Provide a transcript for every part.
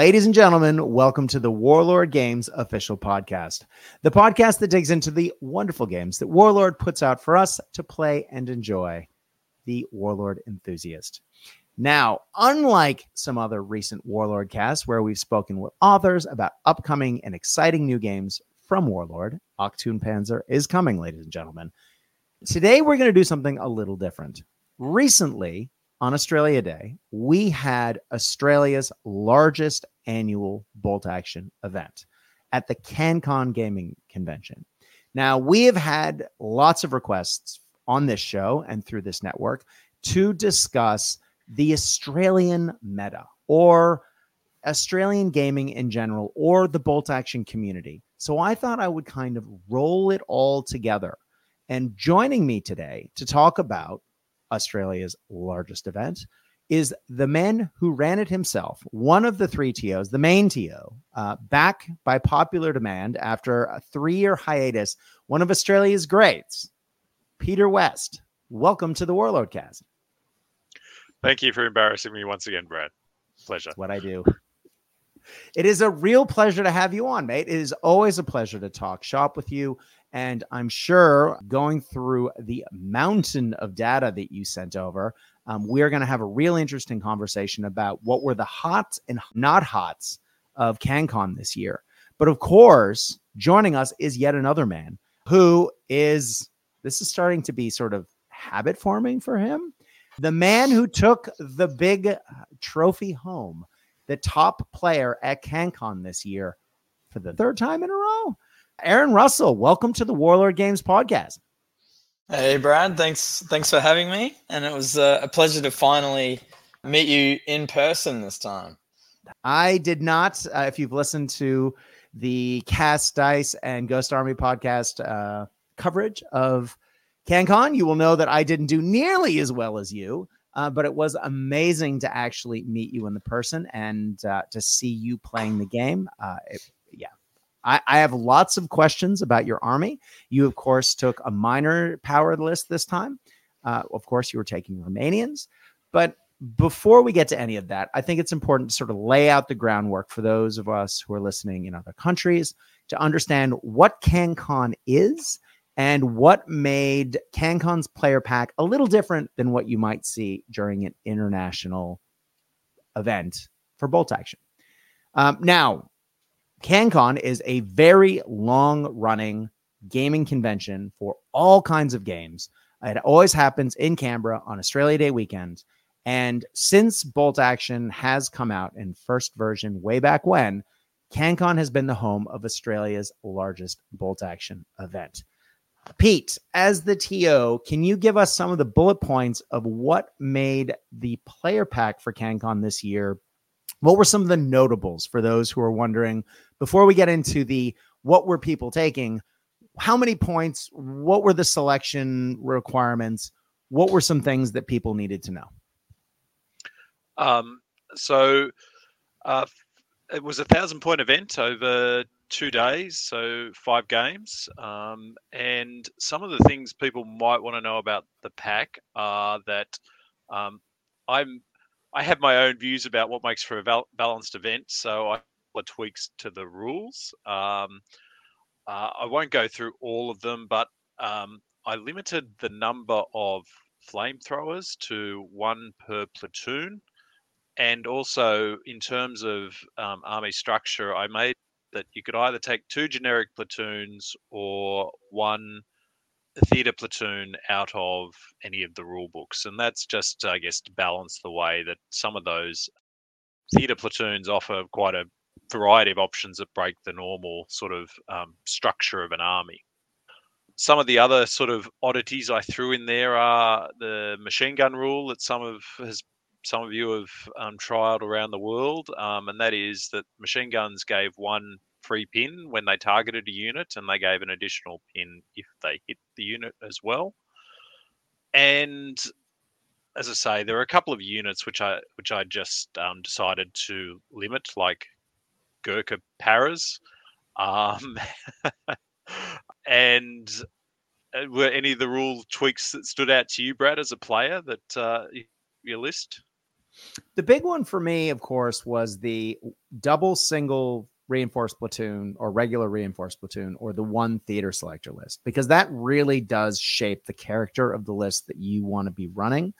Ladies and gentlemen, welcome to the Warlord Games official podcast, the podcast that digs into the wonderful games that Warlord puts out for us to play and enjoy. The Warlord enthusiast. Now, unlike some other recent Warlord casts where we've spoken with authors about upcoming and exciting new games from Warlord, Achtung Panzer is coming, ladies and gentlemen. Today, we're going to do something a little different. Recently, on Australia Day, we had Australia's largest annual bolt action event at the CanCon Gaming Convention. Now, we have had lots of requests on this show and through this network to discuss the Australian meta or Australian gaming in general or the bolt action community. So I thought I would kind of roll it all together. And joining me today to talk about Australia's largest event, is the man who ran it himself, one of the three TOs, the main TO, uh, back by popular demand after a three year hiatus, one of Australia's greats, Peter West. Welcome to the Warlord cast. Thank you for embarrassing me once again, Brad. Pleasure. That's what I do. It is a real pleasure to have you on, mate. It is always a pleasure to talk shop with you. And I'm sure going through the mountain of data that you sent over, um, we're going to have a real interesting conversation about what were the hots and not hots of CanCon this year. But of course, joining us is yet another man who is, this is starting to be sort of habit forming for him. The man who took the big trophy home, the top player at CanCon this year for the third time in a row. Aaron Russell, welcome to the Warlord Games podcast. Hey, Brad. Thanks. Thanks for having me. And it was uh, a pleasure to finally meet you in person this time. I did not. Uh, if you've listened to the Cast Dice and Ghost Army podcast uh, coverage of CanCon, you will know that I didn't do nearly as well as you. Uh, but it was amazing to actually meet you in the person and uh, to see you playing the game. Uh, it, I, I, have lots of questions about your army. You, of course, took a minor power list this time. Uh, of course, you were taking Romanians. But before we get to any of that, I think it's important to sort of lay out the groundwork for those of us who are listening in other countries to understand what CanCon is and what made CanCon's player pack a little different than what you might see during an international event for bolt action. Um, now, CanCon is a very long running gaming convention for all kinds of games. It always happens in Canberra on Australia Day weekend. And since Bolt Action has come out in first version way back when, CanCon has been the home of Australia's largest Bolt Action event. Pete, as the TO, can you give us some of the bullet points of what made the player pack for CanCon this year what were some of the notables for those who are wondering before we get into the what were people taking? How many points? What were the selection requirements? What were some things that people needed to know? Um, so uh, it was a thousand point event over two days, so five games. Um, and some of the things people might want to know about the pack are that um, I'm I have my own views about what makes for a val- balanced event, so I tweaks to the rules. Um, uh, I won't go through all of them, but um, I limited the number of flamethrowers to one per platoon. And also, in terms of um, army structure, I made that you could either take two generic platoons or one theatre platoon out of any of the rule books. And that's just, I guess, to balance the way that some of those theatre platoons offer quite a variety of options that break the normal sort of um, structure of an army. Some of the other sort of oddities I threw in there are the machine gun rule that some of has some of you have um, trialed around the world, um, and that is that machine guns gave one free pin when they targeted a unit, and they gave an additional pin if they hit the unit as well. And as I say, there are a couple of units which I which I just um, decided to limit, like Gurkha Paras, um, and uh, were any of the rule tweaks that stood out to you, Brad, as a player that uh, your list? The big one for me, of course, was the double single reinforced platoon or regular reinforced platoon or the one theater selector list because that really does shape the character of the list that you want to be running.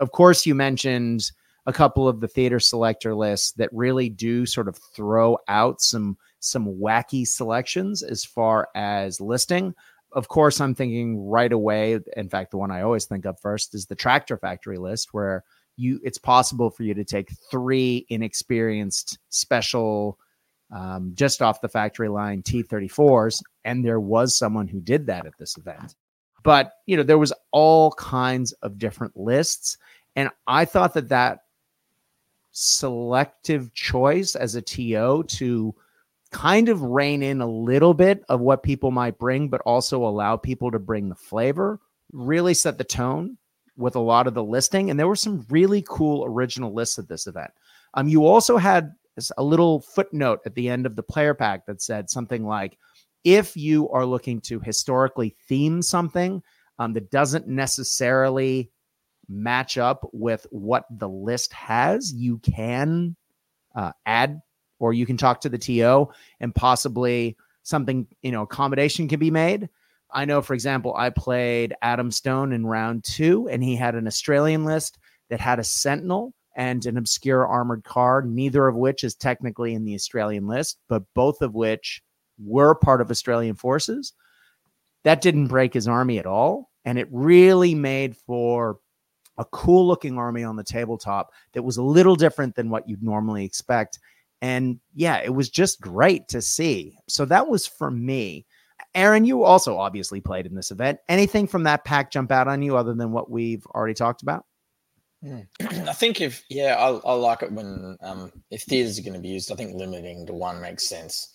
Of course, you mentioned a couple of the theater selector lists that really do sort of throw out some some wacky selections as far as listing. Of course, I'm thinking right away. In fact, the one I always think of first is the Tractor Factory list, where you it's possible for you to take three inexperienced special um, just off the factory line T34s, and there was someone who did that at this event. But you know, there was all kinds of different lists, and I thought that that selective choice as a TO to kind of rein in a little bit of what people might bring, but also allow people to bring the flavor, really set the tone with a lot of the listing. And there were some really cool original lists at this event. Um, you also had a little footnote at the end of the player pack that said something like, if you are looking to historically theme something um, that doesn't necessarily match up with what the list has, you can uh, add or you can talk to the TO and possibly something, you know, accommodation can be made. I know, for example, I played Adam Stone in round two, and he had an Australian list that had a Sentinel and an obscure armored car, neither of which is technically in the Australian list, but both of which were part of Australian forces. That didn't break his army at all. And it really made for a cool looking army on the tabletop that was a little different than what you'd normally expect. And yeah, it was just great to see. So that was for me. Aaron, you also obviously played in this event. Anything from that pack jump out on you other than what we've already talked about? Mm. I think if yeah, I, I like it when um, if theaters are going to be used. I think limiting to one makes sense,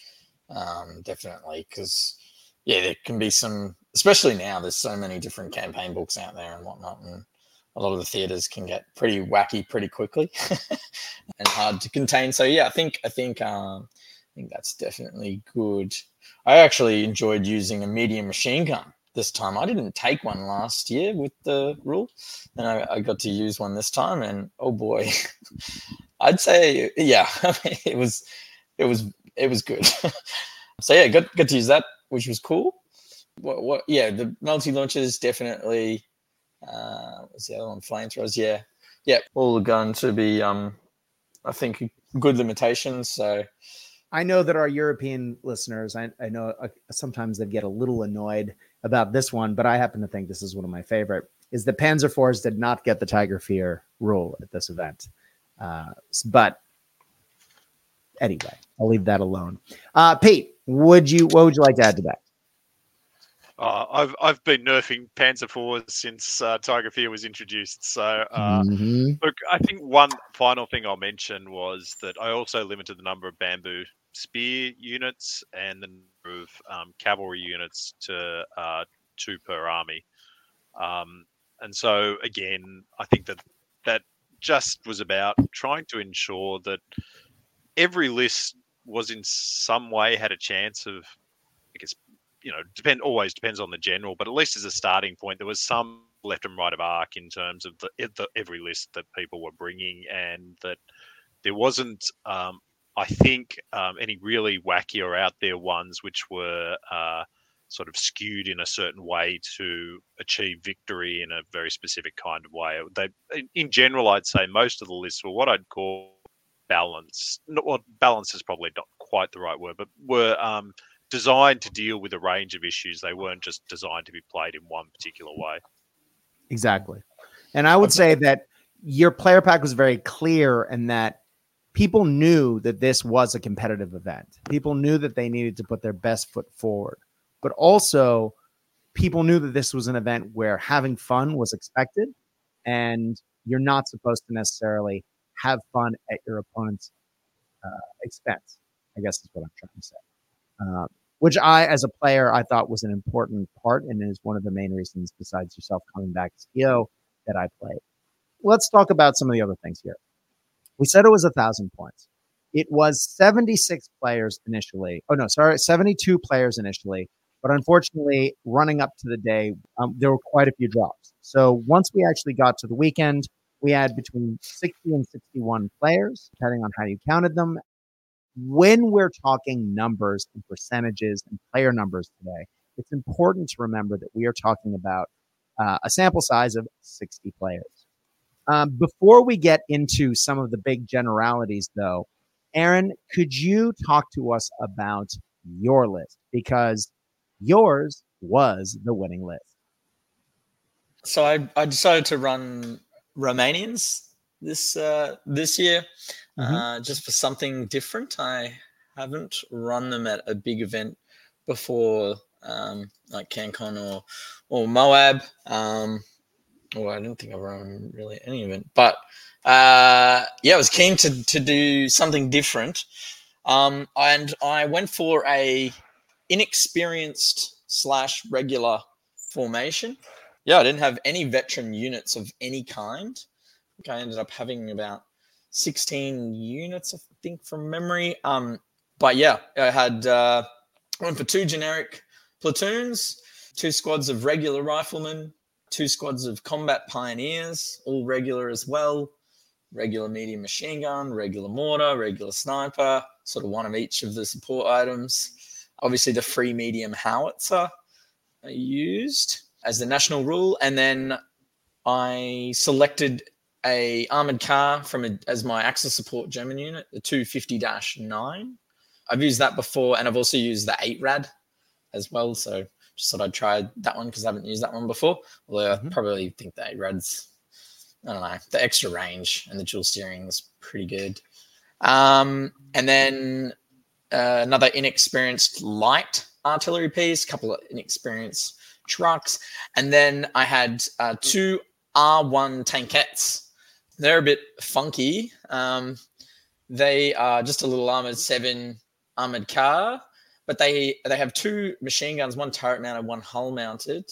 um, definitely because yeah, there can be some, especially now. There's so many different campaign books out there and whatnot, and a lot of the theaters can get pretty wacky pretty quickly and hard to contain. So yeah, I think I think um, I think that's definitely good. I actually enjoyed using a medium machine gun this time. I didn't take one last year with the rule, and I, I got to use one this time. And oh boy, I'd say yeah, it was it was it was good. so yeah, got got to use that, which was cool. What, what yeah, the multi launchers definitely uh, what's the other one? Flamethrowers. Yeah, yeah. All guns to be, um, I think, good limitations. So. I know that our European listeners, I, I know uh, sometimes they get a little annoyed about this one, but I happen to think this is one of my favorite. Is the Panzer IVs did not get the Tiger Fear rule at this event, uh, but anyway, I'll leave that alone. Uh, Pete, would you what would you like to add to that? Uh, I've I've been nerfing Panzer fours since uh, Tiger Fear was introduced. So uh, mm-hmm. look, I think one final thing I'll mention was that I also limited the number of bamboo spear units and the number of um, cavalry units to uh, two per army. Um, and so again, I think that that just was about trying to ensure that every list was in some way had a chance of I guess you know, depend always depends on the general, but at least as a starting point, there was some left and right of arc in terms of the, the every list that people were bringing, and that there wasn't, um, I think, um, any really wacky or out there ones which were uh, sort of skewed in a certain way to achieve victory in a very specific kind of way. They, in general, I'd say most of the lists were what I'd call balanced. Not well, balance is probably not quite the right word, but were um, designed to deal with a range of issues. They weren't just designed to be played in one particular way. Exactly. And I would say that your player pack was very clear in that people knew that this was a competitive event. People knew that they needed to put their best foot forward. But also, people knew that this was an event where having fun was expected and you're not supposed to necessarily have fun at your opponent's uh, expense. I guess is what I'm trying to say. Uh, which I, as a player, I thought was an important part and is one of the main reasons, besides yourself coming back as TO, that I played. Let's talk about some of the other things here. We said it was a thousand points. It was 76 players initially. Oh no, sorry, 72 players initially. But unfortunately, running up to the day, um, there were quite a few drops. So once we actually got to the weekend, we had between 60 and 61 players, depending on how you counted them. When we're talking numbers and percentages and player numbers today, it's important to remember that we are talking about uh, a sample size of 60 players. Um, before we get into some of the big generalities, though, Aaron, could you talk to us about your list? Because yours was the winning list. So I, I decided to run Romanians this uh, this year, mm-hmm. uh, just for something different. I haven't run them at a big event before, um, like CanCon or or Moab. Um, well, I don't think I've run really any event, but uh, yeah, I was keen to to do something different, um, and I went for a inexperienced slash regular formation. Yeah, I didn't have any veteran units of any kind. I, ended up having about 16 units, I think, from memory. Um, but yeah, I had uh, went for two generic platoons, two squads of regular riflemen, two squads of combat pioneers, all regular as well. Regular medium machine gun, regular mortar, regular sniper, sort of one of each of the support items. Obviously, the free medium howitzer used as the national rule, and then I selected a armored car from a, as my Axis support German unit, the 250-9. I've used that before, and I've also used the 8 rad as well. So just thought I'd try that one because I haven't used that one before. Although mm-hmm. I probably think the 8 rad's I don't know the extra range and the dual steering is pretty good. Um, and then uh, another inexperienced light artillery piece, a couple of inexperienced trucks, and then I had uh, two R1 tankettes. They're a bit funky. Um, they are just a little armored seven armored car, but they they have two machine guns, one turret mounted, one hull mounted.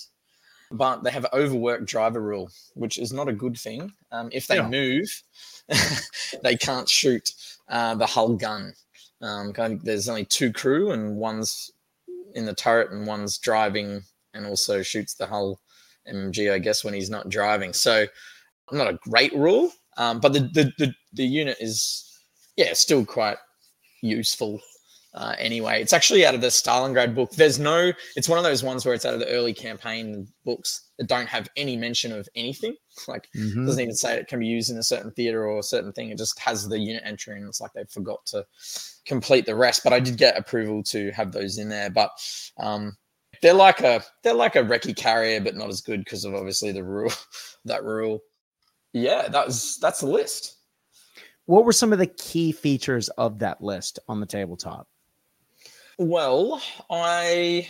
But they have overworked driver rule, which is not a good thing. Um, if they yeah. move, they can't shoot uh, the hull gun. Um, there's only two crew, and one's in the turret and one's driving and also shoots the hull MG, I guess, when he's not driving. So not a great rule, um, but the, the, the the unit is yeah still quite useful. Uh, anyway, it's actually out of the Stalingrad book. There's no, it's one of those ones where it's out of the early campaign books that don't have any mention of anything. Like, mm-hmm. doesn't even say it can be used in a certain theater or a certain thing. It just has the unit entry, and it's like they forgot to complete the rest. But I did get approval to have those in there. But um, they're like a they're like a recce carrier, but not as good because of obviously the rule that rule. Yeah, that was that's the list. What were some of the key features of that list on the tabletop? Well, I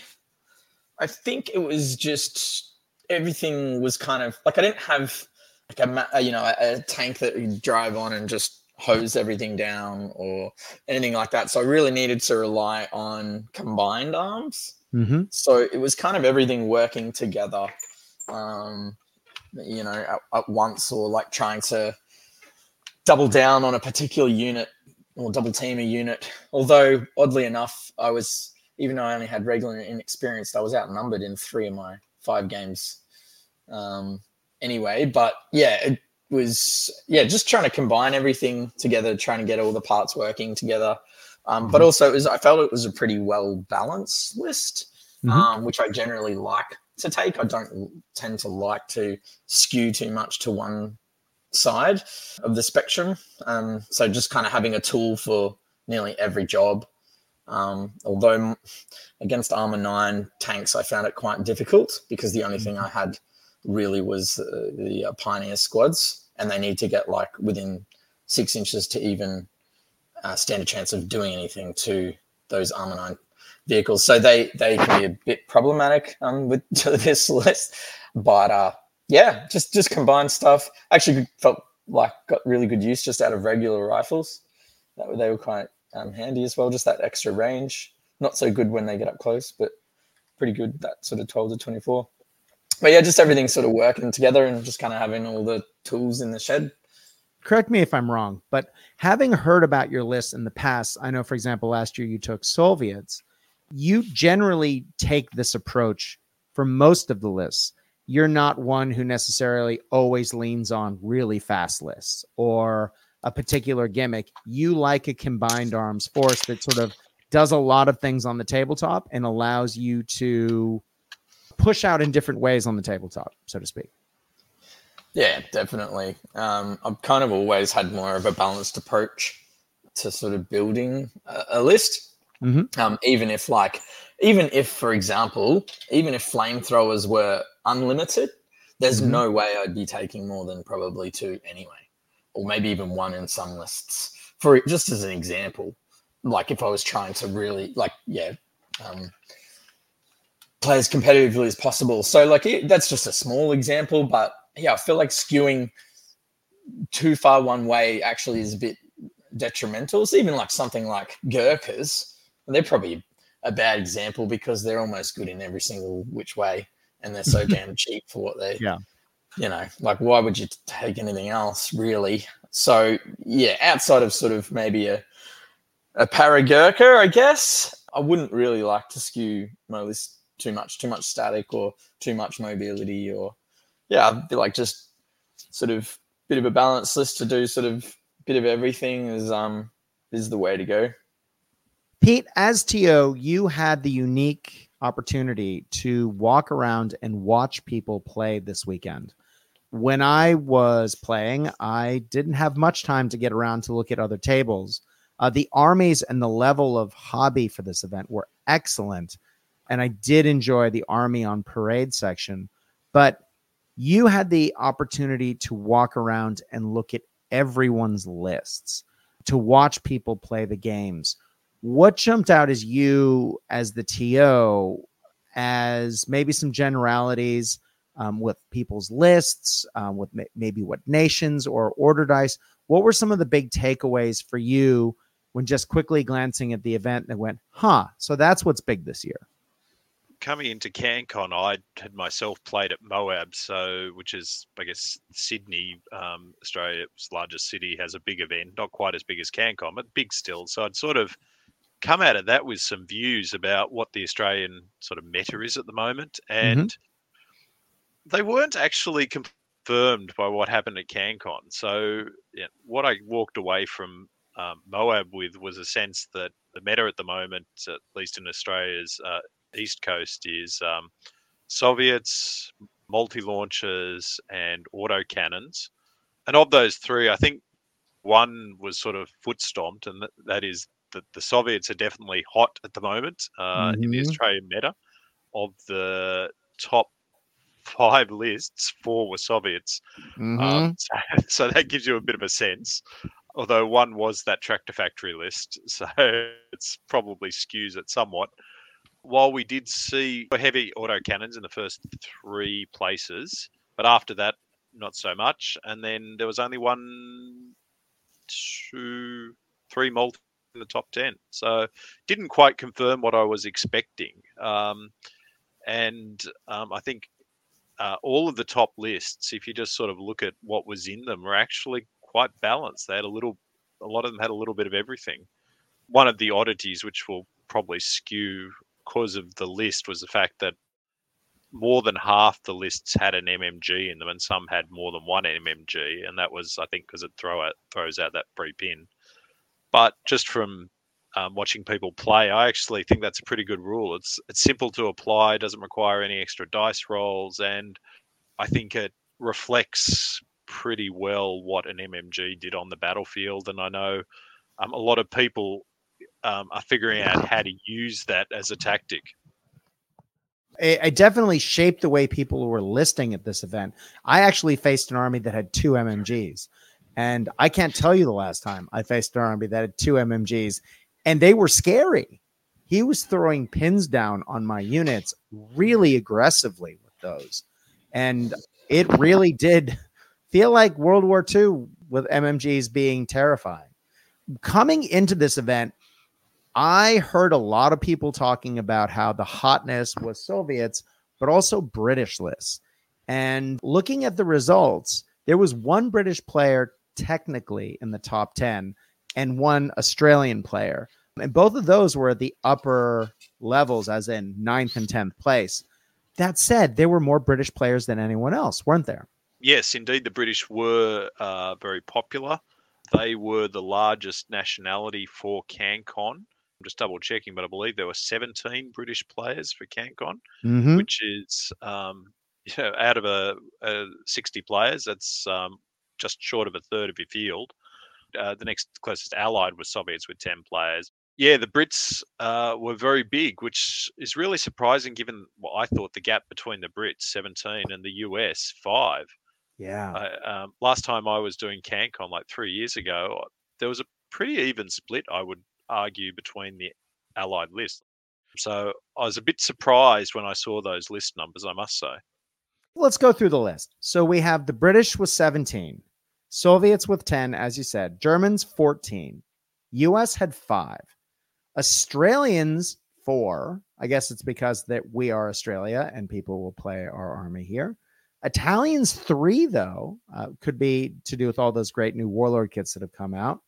I think it was just everything was kind of like I didn't have like a you know a, a tank that you drive on and just hose everything down or anything like that. So I really needed to rely on combined arms. Mm-hmm. So it was kind of everything working together, um, you know, at, at, once or like trying to double down on a particular unit or double team a unit. Although, oddly enough, I was, even though I only had regular and inexperienced, I was outnumbered in three of my five games um, anyway. But yeah, it was, yeah, just trying to combine everything together, trying to get all the parts working together. Um, mm-hmm. But also, it was, I felt it was a pretty well balanced list, mm-hmm. um, which I generally like to take. I don't tend to like to skew too much to one side of the spectrum. Um, so just kind of having a tool for nearly every job. Um, although against armor 9 tanks, I found it quite difficult because the only thing mm-hmm. I had really was uh, the uh, Pioneer squads, and they need to get like within six inches to even uh, stand a chance of doing anything to those armor 9 vehicles. So they they can be a bit problematic um, with this list. But uh, yeah, just just combined stuff. Actually, felt like got really good use just out of regular rifles. That they were quite um, handy as well. Just that extra range. Not so good when they get up close, but pretty good that sort of 12 to 24. But yeah, just everything sort of working together and just kind of having all the tools in the shed correct me if I'm wrong, but having heard about your list in the past, I know, for example, last year you took Soviets. You generally take this approach for most of the lists. you're not one who necessarily always leans on really fast lists or a particular gimmick. You like a combined arms force that sort of does a lot of things on the tabletop and allows you to push out in different ways on the tabletop, so to speak. Yeah, definitely. Um, I've kind of always had more of a balanced approach to sort of building a, a list. Mm-hmm. Um, even if, like, even if, for example, even if flamethrowers were unlimited, there's Mhm. no way I'd be taking more than probably two anyway, or maybe even one in some lists. For just as an example, like if I was trying to really, like, yeah, um, play as competitively as possible. So, like, it, that's just a small example, but yeah, I feel like skewing too far one way actually is a bit detrimental. It's even like something like Gurkhas, they're probably a bad example because they're almost good in every single which way and they're so damn cheap for what they Yeah. you know like why would you take anything else really so yeah outside of sort of maybe a a para Gurkha i guess i wouldn't really like to skew my list too much too much static or too much mobility or yeah i feel like just sort of bit of a balanced list to do sort of bit of everything is um is the way to go Pete, as TO, you had the unique opportunity to walk around and watch people play this weekend. When I was playing, I didn't have much time to get around to look at other tables. Uh, the armies and the level of hobby for this event were excellent. And I did enjoy the army on parade section. But you had the opportunity to walk around and look at everyone's lists, to watch people play the games what jumped out as you as the TO as maybe some generalities um, with people's lists, um, with ma- maybe what nations or order dice? What were some of the big takeaways for you when just quickly glancing at the event and went, huh, so that's what's big this year? coming into CanCon, I had myself played at Moab, so which is I guess Sydney, um, Australia's largest city, has a big event, not quite as big as CanCon, but big still. So I'd sort of come out of that with some views about what the Australian sort of meta is at the moment, and they weren't actually confirmed by what happened at CanCon. So yeah, what I walked away from um, Moab with was a sense that the meta at the moment, at least in Australia's uh, east coast, is um, Soviets, multi launchers, and auto cannons. And of those three, I think one was sort of foot stomped, and that, that is that the Soviets are definitely hot at the moment uh, in the Mhm. Australian meta. Of the top five lists, four were Soviets. Mm-hmm. Um, so, so that gives you a bit of a sense. Although one was that tractor factory list, so it's probably skews it somewhat. While we did see heavy auto cannons in the first three places, but after that, not so much. And then there was only one, two, three multi in the top 10. So didn't quite confirm what I was expecting. Um, and um, I think uh, all of the top lists, if you just sort of look at what was in them, were actually quite balanced. They had a little, a lot of them had a little bit of everything. One of the oddities, which will probably skew because of the list, was the fact that more than half the lists had an MMG in them, and some had more than one MMG, and that was, I think, because it throw out throws out that free pin. But just from um, watching people play, I actually think that's a pretty good rule. It's it's simple to apply, doesn't require any extra dice rolls, and I think it reflects pretty well what an MMG did on the battlefield. And I know um, a lot of people um, are figuring out how to use that as a tactic. it, it definitely shaped the way people were listing at this event. I actually faced an army that had two MMGs, and I can't tell you the last time I faced army that had two MMGs, and they were scary. He was throwing pins down on my units really aggressively with those, and it really did feel like World War II with MMGs being terrifying. Coming into this event, I heard a lot of people talking about how the hotness was Soviets, but also British lists. And looking at the results, there was one British player technically in the top 10 and one Australian player. And both of those were at the upper levels, as in ninth and 10th place. That said, there were more British players than anyone else, weren't there? Yes, indeed, the British were uh, very popular. They were the largest nationality for CanCon. I'm just double checking, but I believe there were 17 British players for CanCon, Mm-hmm. which is um, you know, out of a, a 60 players, that's um, just short of a third of your field. Uh, the next closest allied was Soviets with 10 players. Yeah, the Brits uh, were very big, which is really surprising given what I thought the gap between the Brits, 17, and the US, 5. Yeah. I, um, last time I was doing CanCon, like three years ago, there was a pretty even split, I would argue, between the allied list. So I was a bit surprised when I saw those list numbers, I must say. Let's go through the list. So we have the British with 17, Soviets with 10, as you said, Germans 14, US had five, Australians four. I guess it's because that we are Australia and people will play our army here. Italians three, though, uh, could be to do with all those great new warlord kits that have come out.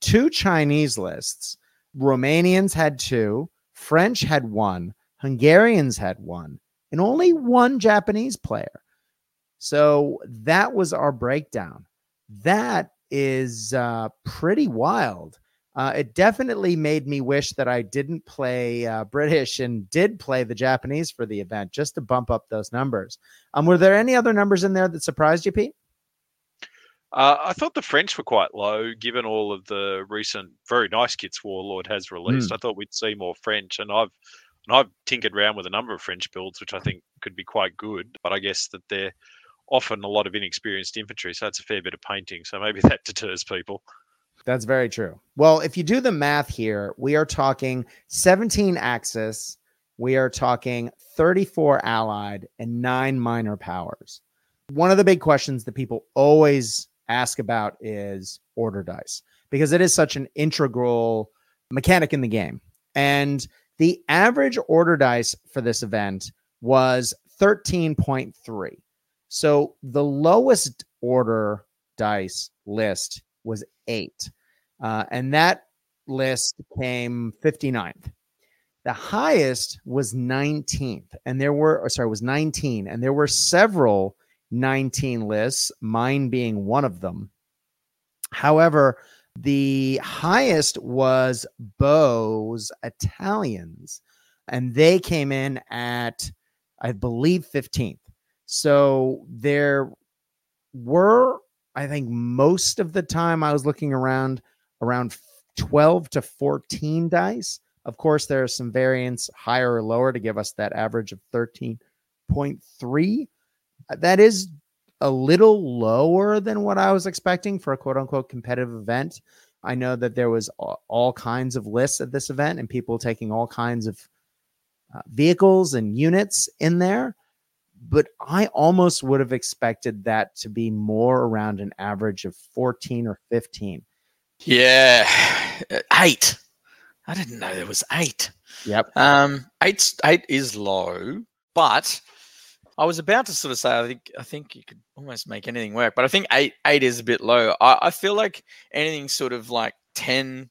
Two Chinese lists. Romanians had two, French had one, Hungarians had one, and only one Japanese player. So that was our breakdown. That is uh, pretty wild. Uh, it definitely made me wish that I didn't play uh, British and did play the Japanese for the event just to bump up those numbers. Um, were there any other numbers in there that surprised you, Pete? Uh, I thought the French were quite low, given all of the recent very nice kits Warlord has released. I thought we'd see more French, and I've and I've tinkered around with a number of French builds, which I think could be quite good. But I guess that they're often a lot of inexperienced infantry, so it's a fair bit of painting. So maybe that deters people. That's very true. Well, if you do the math here, we are talking 17 Axis, we are talking 34 Allied, and nine minor powers. One of the big questions that people always ask about is order dice because it is such an integral mechanic in the game. And the average order dice for this event was 13.3. So the lowest order dice list was eight. Uh, and that list came 59th. The highest was 19th. And there were, or sorry, was 19. And there were several 19 lists, mine being one of them. However, the highest was Bow's Italians, and they came in at, I believe, 15th. So there were, I think, most of the time I was looking around around 12 to 14 dice. Of course, there are some variants higher or lower to give us that average of 13.3. That is a little lower than what I was expecting for a quote unquote competitive event. I know that there was all, all kinds of lists at this event and people taking all kinds of uh, vehicles and units in there, but I almost would have expected that to be more around an average of 14 or 15. Yeah, eight. I didn't know there was eight. Yep. Um, eight eight is low, but I was about to sort of say I think I think you could almost make anything work, but I think eight eight is a bit low. I, I feel like anything sort of like 10,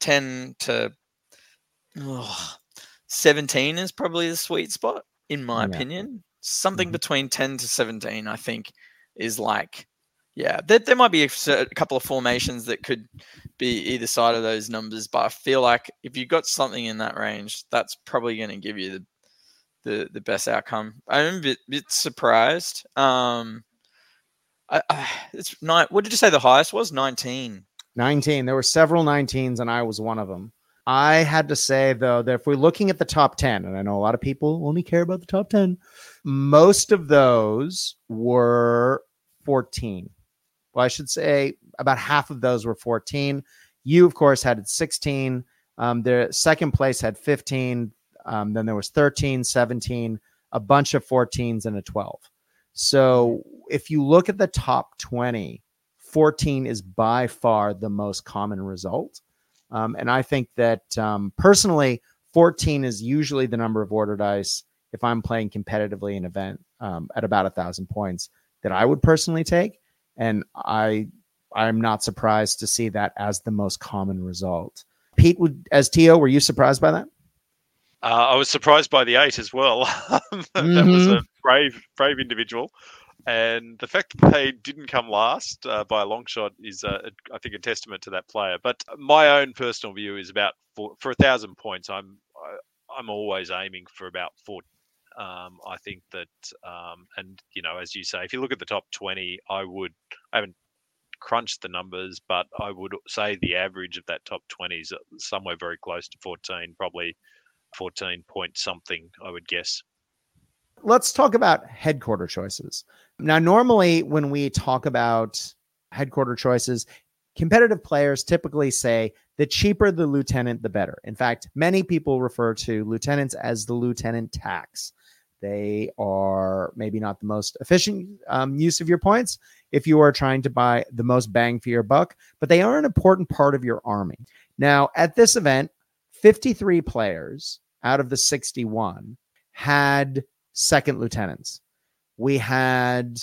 10 to oh, 17 is probably the sweet spot, in my Yeah. opinion. Something Mhm. between 10 to 17, I think, is like yeah, there, there might be a, a couple of formations that could be either side of those numbers, but I feel like if you've got something in that range, that's probably going to give you the, the the best outcome. I'm a bit, bit surprised. Um, I, I, it's nine. What did you say the highest was? Nineteen. 19. There were several 19s, and I was one of them. I had to say, though, that if we're looking at the top 10, and I know a lot of people only care about the top 10, most of those were 14. Well, I should say about half of those were 14. You, of course, had 16. Um, the second place had 15. Um, then there was 13, 17, a bunch of 14s, and a 12. So if you look at the top 20, 14 is by far the most common result. Um, and I think that um, personally, 14 is usually the number of order dice if I'm playing competitively in an event um, at about a thousand points that I would personally take. And I I'm not surprised to see that as the most common result. Pete would as TO, were you surprised by that? Uh, I was surprised by the eight as well. that mm-hmm. was a brave, brave individual, and the fact that they didn't come last uh, by a long shot is, uh, I think, a testament to that player. But my own personal view is about for, for a thousand points, I'm I, I'm always aiming for about four. Um, I think that, um, and you know, as you say, if you look at the top twenty, I would. I haven't crunched the numbers, but I would say the average of that top twenty is somewhere very close to fourteen, probably 14 point something, I would guess. Let's talk about headquarter choices. Now, normally when we talk about headquarter choices, competitive players typically say the cheaper the lieutenant, the better. In fact, many people refer to lieutenants as the lieutenant tax. They are maybe not the most efficient um, use of your points if you are trying to buy the most bang for your buck, but they are an important part of your army. Now, at this event, 53 players out of the 61 had second lieutenants. We had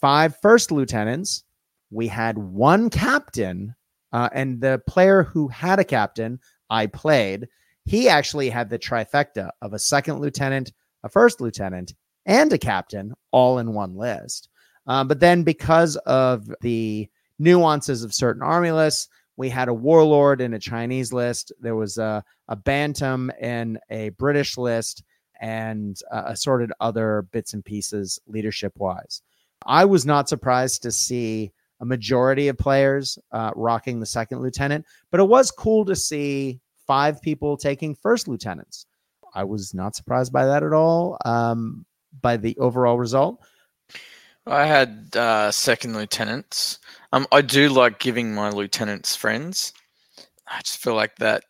five first lieutenants. We had one captain. Uh, and the player who had a captain, I played, he actually had the trifecta of a second lieutenant, a first lieutenant, and a captain all in one list. Um, but then, because of the nuances of certain army lists, we had a warlord in a Chinese list. There was a, a bantam in a British list and uh, assorted other bits and pieces leadership wise. I was not surprised to see a majority of players uh, rocking the second lieutenant, but it was cool to see five people taking first lieutenants. I was not surprised by that at all, um, by the overall result. I had uh, second lieutenants. Um, I do like giving my lieutenants friends. I just feel like that,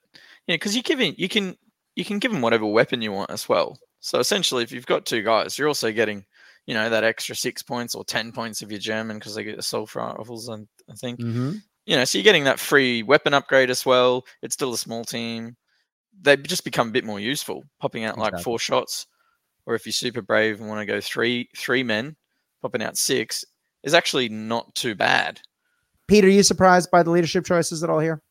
yeah, because you give you can you can give them whatever weapon you want as well. So essentially, if you've got two guys, you're also getting, you know, that extra six points or ten points of your German because they get assault rifles. I, I think, mm-hmm. you know, so you're getting that free weapon upgrade as well. It's still a small team. They just become a bit more useful, popping out exactly. like four shots. Or if you're super brave and want to go three three men, popping out six is actually not too bad. Pete, are you surprised by the leadership choices at all here?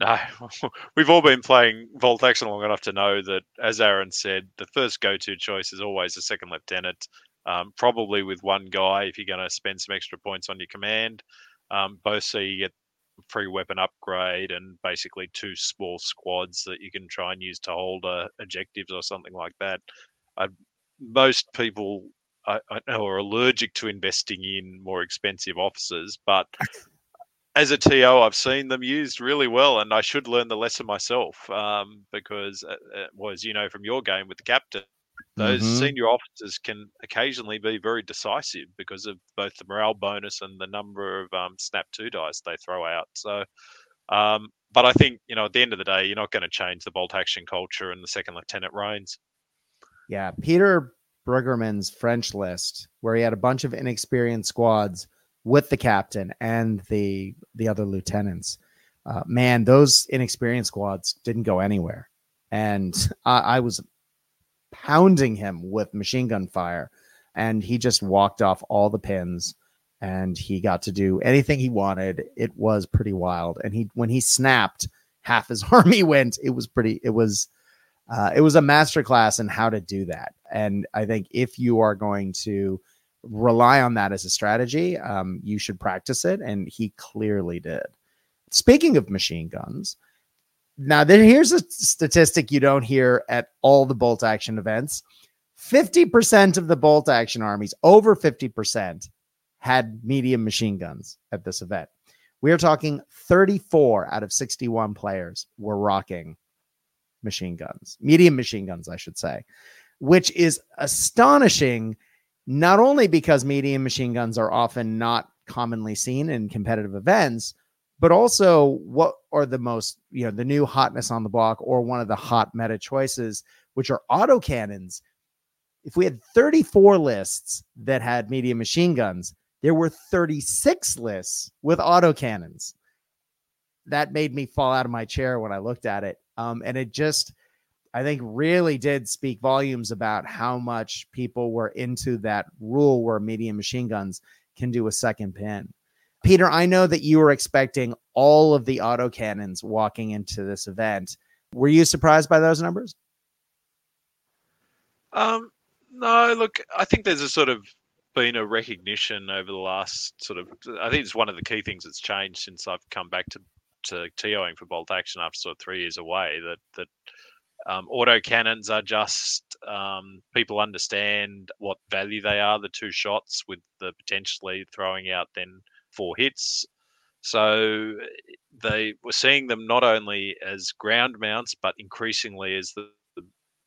No, we've all been playing Action long enough to know that, as Aaron said, the first go-to choice is always the second lieutenant. Um, probably with one guy if you're going to spend some extra points on your command. Um, both so you get free weapon upgrade and basically two small squads that you can try and use to hold uh, objectives or something like that. Uh, most people I, I know are allergic to investing in more expensive officers, but as a TO, I've seen them used really well, and I should learn the lesson myself um, because, uh, uh, well, as you know from your game with the captain, those mm-hmm. senior officers can occasionally be very decisive because of both the morale bonus and the number of um, snap two dice they throw out. So, um, but I think you know at the end of the day, you're not going to change the bolt action culture and the second lieutenant reigns. Yeah, Peter Bruggerman's French list, where he had a bunch of inexperienced squads with the captain and the the other lieutenants. Uh, man, those inexperienced squads didn't go anywhere, and I, I was pounding him with machine gun fire, and he just walked off all the pins, and he got to do anything he wanted. It was pretty wild, and he when he snapped, half his army went. It was pretty. It was. Uh, it was a masterclass in how to do that, and I think if you are going to rely on that as a strategy, um, you should practice it. And he clearly did. Speaking of machine guns, now here's a statistic you don't hear at all the bolt action events 50% of the bolt action armies, over 50%, had medium machine guns at this event. We are talking 34 out of 61 players were rocking machine guns, medium machine guns, I should say, which is astonishing not only because medium machine guns are often not commonly seen in competitive events, but also what are the most, you know, the new hotness on the block or one of the hot meta choices, which are autocannons. If we had 34 lists that had medium machine guns, there were 36 lists with autocannons. That made me fall out of my chair when I looked at it. Um, and it just, I think really did speak volumes about how much people were into that rule where medium machine guns can do a second pin. Peter, I know that you were expecting all of the autocannons walking into this event. Were you surprised by those numbers? Um, no, look, I think there's a sort of been a recognition over the last sort of. I think it's one of the key things that's changed since I've come back to to TOing for bolt action after sort of three years away. That that um, auto cannons are just um, people understand what value they are. The two shots with the potentially throwing out then four hits. So they were seeing them not only as ground mounts, but increasingly as the, the,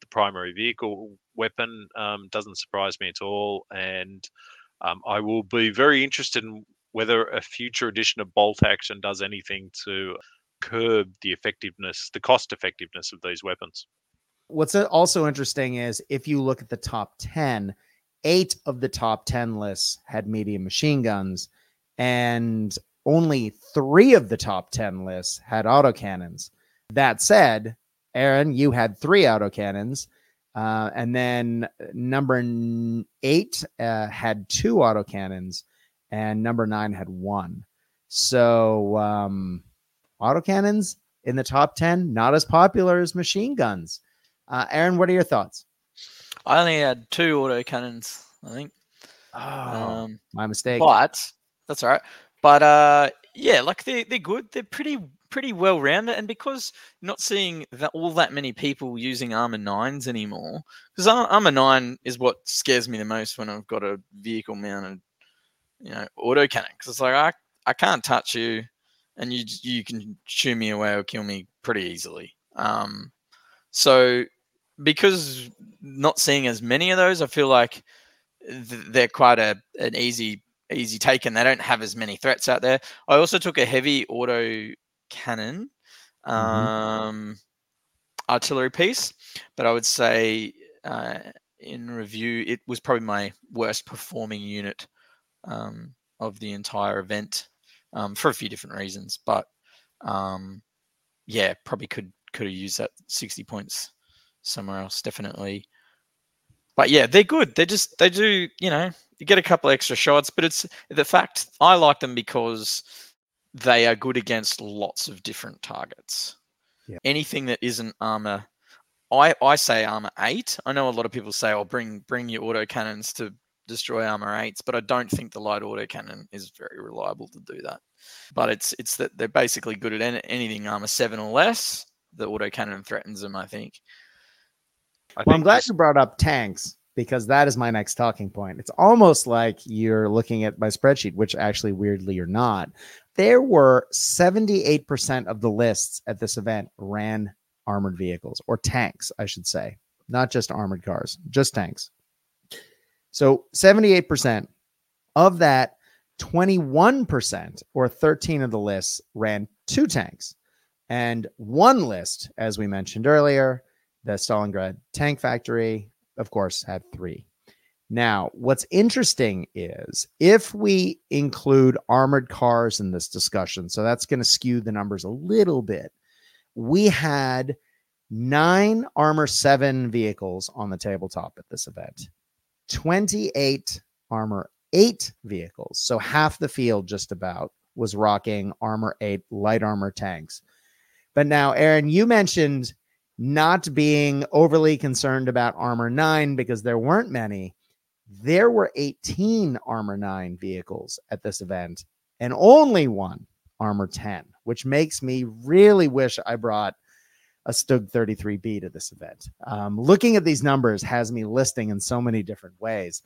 primary vehicle weapon. Um, doesn't surprise me at all. And um, I will be very interested in whether a future edition of Bolt Action does anything to curb the effectiveness, the cost effectiveness of these weapons. What's also interesting is if you look at the top 10, eight of the top 10 lists had medium machine guns, and only three of the top 10 lists had autocannons. That said, Aaron, you had three autocannons. Uh, and then number eight uh, had two autocannons, and number nine had one. So um, autocannons in the top 10, not as popular as machine guns. Uh, Aaron, what are your thoughts? I only had two autocannons, I think. Oh, um, my mistake. But that's all right. But uh, yeah, like they're they're good. They're pretty pretty well rounded, and because not seeing that all that many people using Armor Nines anymore, because Armor Nine is what scares me the most when I've got a vehicle mounted, you know, auto cannon. Because it's like I I can't touch you, and you you can shoot me away or kill me pretty easily. Um, so because not seeing as many of those, I feel like they're quite a an easy easy take, and they don't have as many threats out there. I also took a heavy auto cannon mm-hmm. um, mm-hmm. artillery piece, but I would say uh, in review, it was probably my worst performing unit um, of the entire event um, for a few different reasons. But um, yeah, probably could could have used that sixty points somewhere else. Definitely but yeah, they're good. They just they do you know you get a couple extra shots, but it's the fact I like them because they are good against lots of different targets. Yeah. Anything that isn't armor, I I say armor eight. I know a lot of people say, "Oh, bring bring your auto cannons to destroy armor eights," but I don't think the light auto cannon is very reliable to do that. But it's it's that they're basically good at anything armor seven or less. The auto cannon threatens them, I think. I well, I'm glad this... you brought up tanks because that is my next talking point. It's almost like you're looking at my spreadsheet, which actually, weirdly, you're not. There were 78% of the lists at this event ran armored vehicles or tanks, I should say, not just armored cars, just tanks. So 78% of that, 21% or 13 of the lists ran two tanks. And one list, as we mentioned earlier, the Stalingrad tank factory, of course, had three. Now, what's interesting is if we include armored cars in this discussion, so that's going to skew the numbers a little bit. We had nine Armor 7 vehicles on the tabletop at this event, 28 Armor 8 vehicles. So half the field, just about, was rocking Armor 8 light armor tanks. But now, Aaron, you mentioned not being overly concerned about Armor 9 because there weren't many. There were 18 Armor 9 vehicles at this event and only one Armor 10, which makes me really wish I brought a Stug 33B to this event. Um, looking at these numbers has me listing in so many different ways.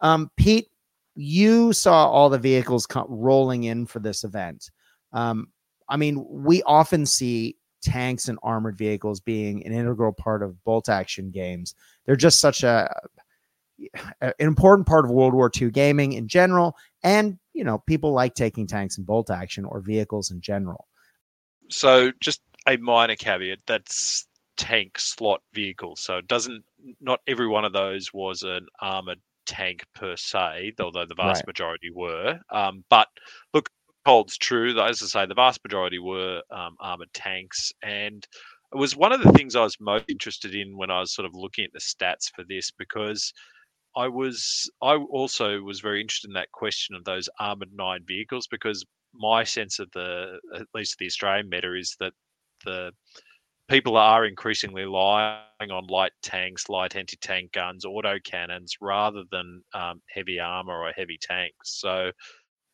Um, Pete, you saw all the vehicles co- rolling in for this event. Um, I mean, we often see tanks and armored vehicles being an integral part of bolt action games. They're just such a an important part of World War II gaming in general, and you know people like taking tanks and bolt action or vehicles in general. So, just a minor caveat: that's tank slot vehicles. So, it doesn't not every one of those was an armored tank per se, although the vast right. majority were. Um, but look, holds true. As I say, the vast majority were um, armored tanks, and it was one of the things I was most interested in when I was sort of looking at the stats for this because I was I also was very interested in that question of those armored nine vehicles because my sense of the at least the Australian meta is that the people are increasingly relying on light tanks, light anti-tank guns, auto cannons, rather than um, heavy armor or heavy tanks. So,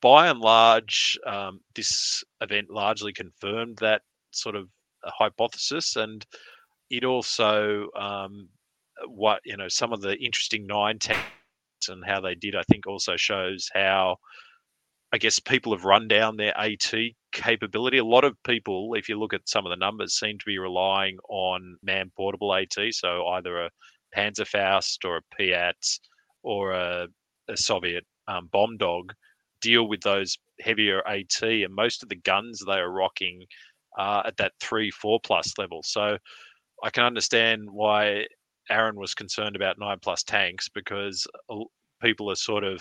by and large, um, this event largely confirmed that sort of hypothesis, and it also um, what you know some of the interesting nine tanks and how they did. I think also shows how I guess people have run down their AT capability. A lot of people, if you look at some of the numbers, seem to be relying on man portable AT. So either a Panzerfaust or a Piat or a, a Soviet um, bomb dog deal with those heavier AT. And most of the guns they are rocking are at that three, four plus level. So I can understand why Aaron was concerned about nine plus tanks because people are sort of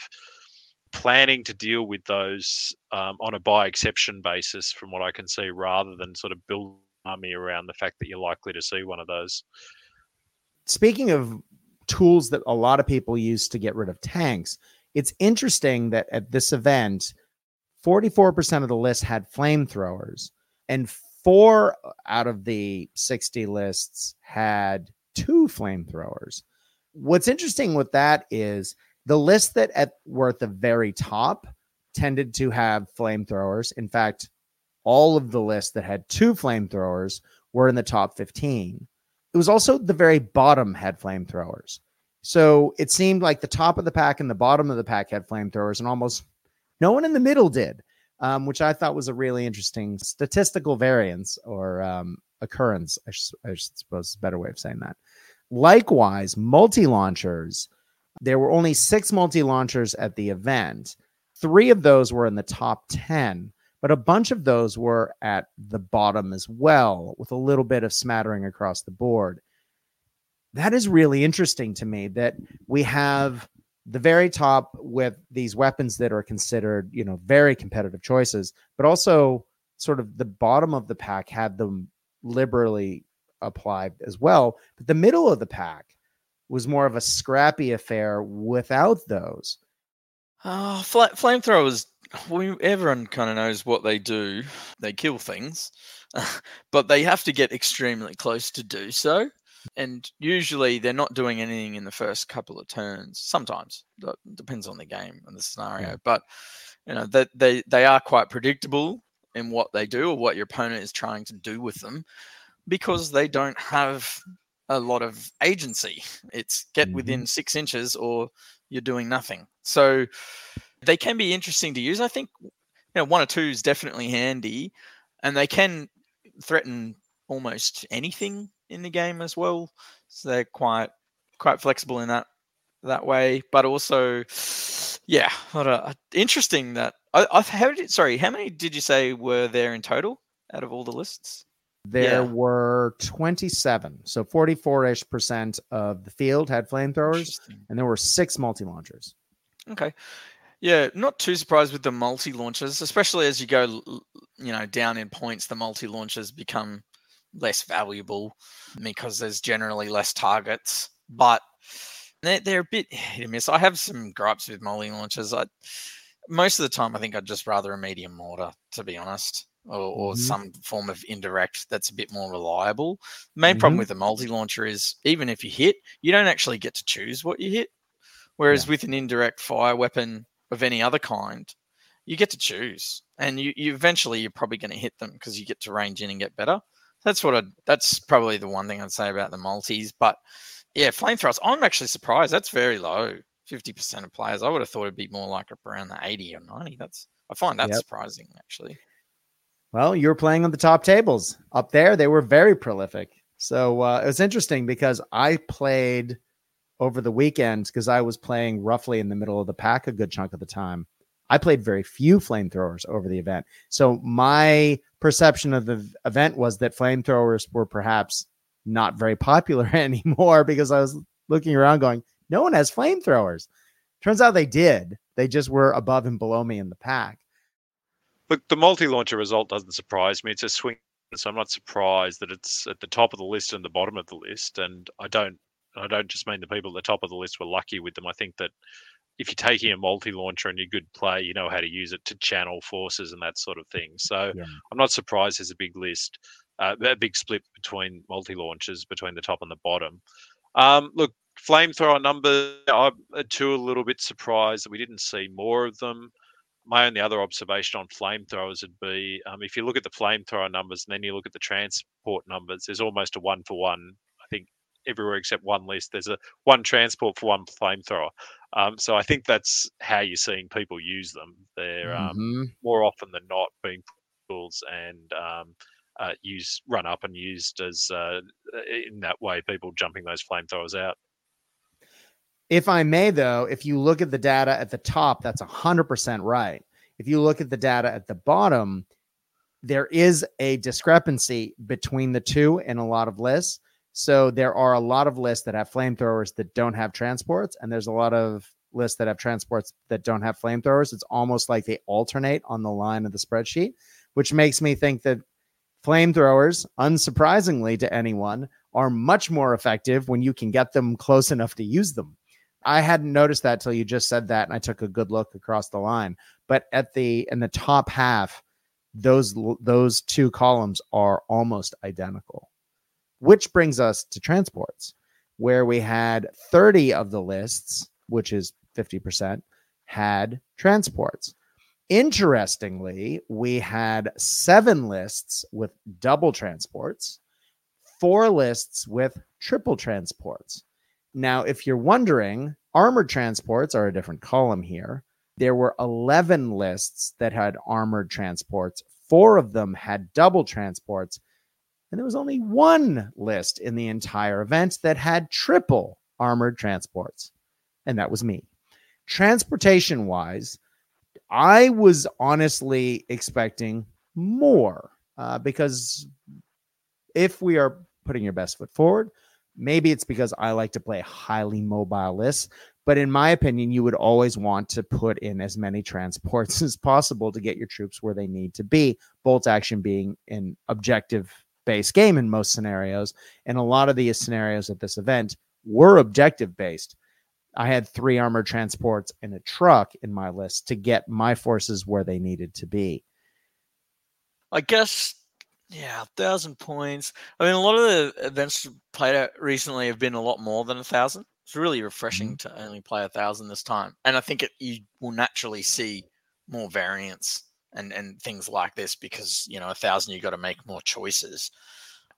planning to deal with those um, on a by exception basis, from what I can see, rather than sort of build army around the fact that you're likely to see one of those. Speaking of tools that a lot of people use to get rid of tanks, it's interesting that at this event, 44% of the list had flamethrowers, and four out of the 60 lists had two flamethrowers. What's interesting with that is the list that at, were at the very top tended to have flamethrowers. In fact, all of the lists that had two flamethrowers were in the top 15. It was also the very bottom had flamethrowers. So it seemed like the top of the pack and the bottom of the pack had flamethrowers, and almost no one in the middle did, um, which I thought was a really interesting statistical variance or um, occurrence. I, sh- I suppose is a better way of saying that. Likewise, multi launchers there were only six multi launchers at the event. Three of those were in the top 10, but a bunch of those were at the bottom as well, with a little bit of smattering across the board. That is really interesting to me that we have the very top with these weapons that are considered, you know, very competitive choices, but also sort of the bottom of the pack had them liberally applied as well. But the middle of the pack was more of a scrappy affair without those. Ah, oh, fl- flamethrowers. We, everyone kind of knows what they do. They kill things, but they have to get extremely close to do so. And usually they're not doing anything in the first couple of turns. Sometimes it depends on the game and the scenario, yeah. but you know that they, they they are quite predictable in what they do or what your opponent is trying to do with them because they don't have a lot of agency. It's get mm-hmm. within six inches or you're doing nothing. So they can be interesting to use. I think you know one or two is definitely handy, and they can threaten almost anything in the game as well. So they're quite quite flexible in that that way. But also, yeah, what a, interesting that I, I've heard. Sorry, how many did you say were there in total out of all the lists? There yeah. were 27 so 44ish percent of the field had flamethrowers and there were six multi-launchers. Okay. Yeah not too surprised with the multi-launchers especially as you go you know down in points the multi-launchers become less valuable because there's generally less targets but they're, they're a bit hit and miss. I have some gripes with multi-launchers. I most of the time i think i'd just rather a medium mortar to be honest or, or mm-hmm. some form of indirect that's a bit more reliable. The main mm-hmm. problem with a multi launcher is even if you hit, you don't actually get to choose what you hit. Whereas yeah. with an indirect fire weapon of any other kind, you get to choose, and you, you eventually you're probably going to hit them because you get to range in and get better. That's what I. That's probably the one thing I'd say about the multis. But yeah, flame flamethrowers. I'm actually surprised. That's very low. Fifty percent of players. I would have thought it'd be more like around the eighty or ninety. That's I find that yep. surprising actually. Well, you were playing on the top tables up there. They were very prolific. So uh, it was interesting because I played over the weekend because I was playing roughly in the middle of the pack a good chunk of the time. I played very few flamethrowers over the event. So my perception of the event was that flamethrowers were perhaps not very popular anymore because I was looking around going, no one has flamethrowers. Turns out they did. They just were above and below me in the pack. Look, the multi-launcher result doesn't surprise me. It's a swing, so I'm not surprised that it's at the top of the list and the bottom of the list. And I don't, I don't just mean the people at the top of the list were lucky with them. I think that if you're taking a multi-launcher and you're good play, you know how to use it to channel forces and that sort of thing. So yeah. I'm not surprised there's a big list. uh, a big split between multi-launchers between the top and the bottom. Um, look, flamethrower number, I'm too a little bit surprised that we didn't see more of them. My only other observation on flamethrowers would be um, if you look at the flamethrower numbers and then you look at the transport numbers, there's almost a one for one. I think everywhere except one list, there's a one transport for one flamethrower. Um, so I think that's how you're seeing people use them. They're um, Mhm. more often than not being tools and um, uh, used, run up and used as uh, in that way. People jumping those flamethrowers out. If I may, though, if you look at the data at the top, that's 100% right. If you look at the data at the bottom, there is a discrepancy between the two in a lot of lists. So there are a lot of lists that have flamethrowers that don't have transports, and there's a lot of lists that have transports that don't have flamethrowers. It's almost like they alternate on the line of the spreadsheet, which makes me think that flamethrowers, unsurprisingly to anyone, are much more effective when you can get them close enough to use them. I hadn't noticed that till you just said that, and I took a good look across the line. But at the in the top half, those those two columns are almost identical. Which brings us to transports, where we had 30 of the lists, which is 50%, had transports. Interestingly, we had seven lists with double transports, four lists with triple transports. Now, if you're wondering, armored transports are a different column here. There were 11 lists that had armored transports, four of them had double transports, and there was only one list in the entire event that had triple armored transports, and that was me. Transportation wise, I was honestly expecting more uh, because if we are putting your best foot forward, maybe it's because I like to play highly mobile lists. But in my opinion, you would always want to put in as many transports as possible to get your troops where they need to be. Bolt action being an objective based game in most scenarios. And a lot of the scenarios at this event were objective based. I had three armored transports and a truck in my list to get my forces where they needed to be. I guess, yeah, thousand points. I mean, a lot of the events played out recently have been a lot more than a thousand. It's really refreshing to only play a thousand this time, and I think it, you will naturally see more variance and and things like this because you know a thousand you got to make more choices.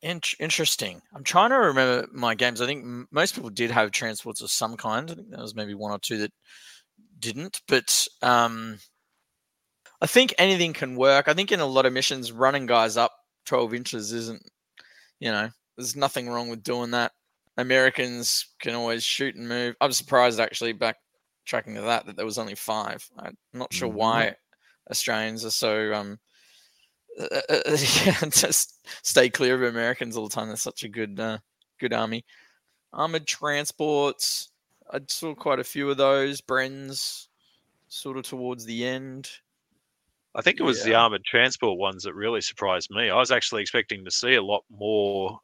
In- interesting. I'm trying to remember my games. I think m- most people did have transports of some kind. I think there was maybe one or two that didn't, but um, I think anything can work. I think in a lot of missions, running guys up 12 inches isn't, you know, there's nothing wrong with doing that. Americans can always shoot and move. I'm surprised actually back tracking to that that there was only five. I'm not sure Mhm. why Australians are so um uh, uh, yeah, just stay clear of Americans all the time. They're such a good uh, good army. Armored transports. I saw quite a few of those. Brens, sort of towards the end. I think it was the armored transport ones that really surprised me. I was actually expecting to see a lot more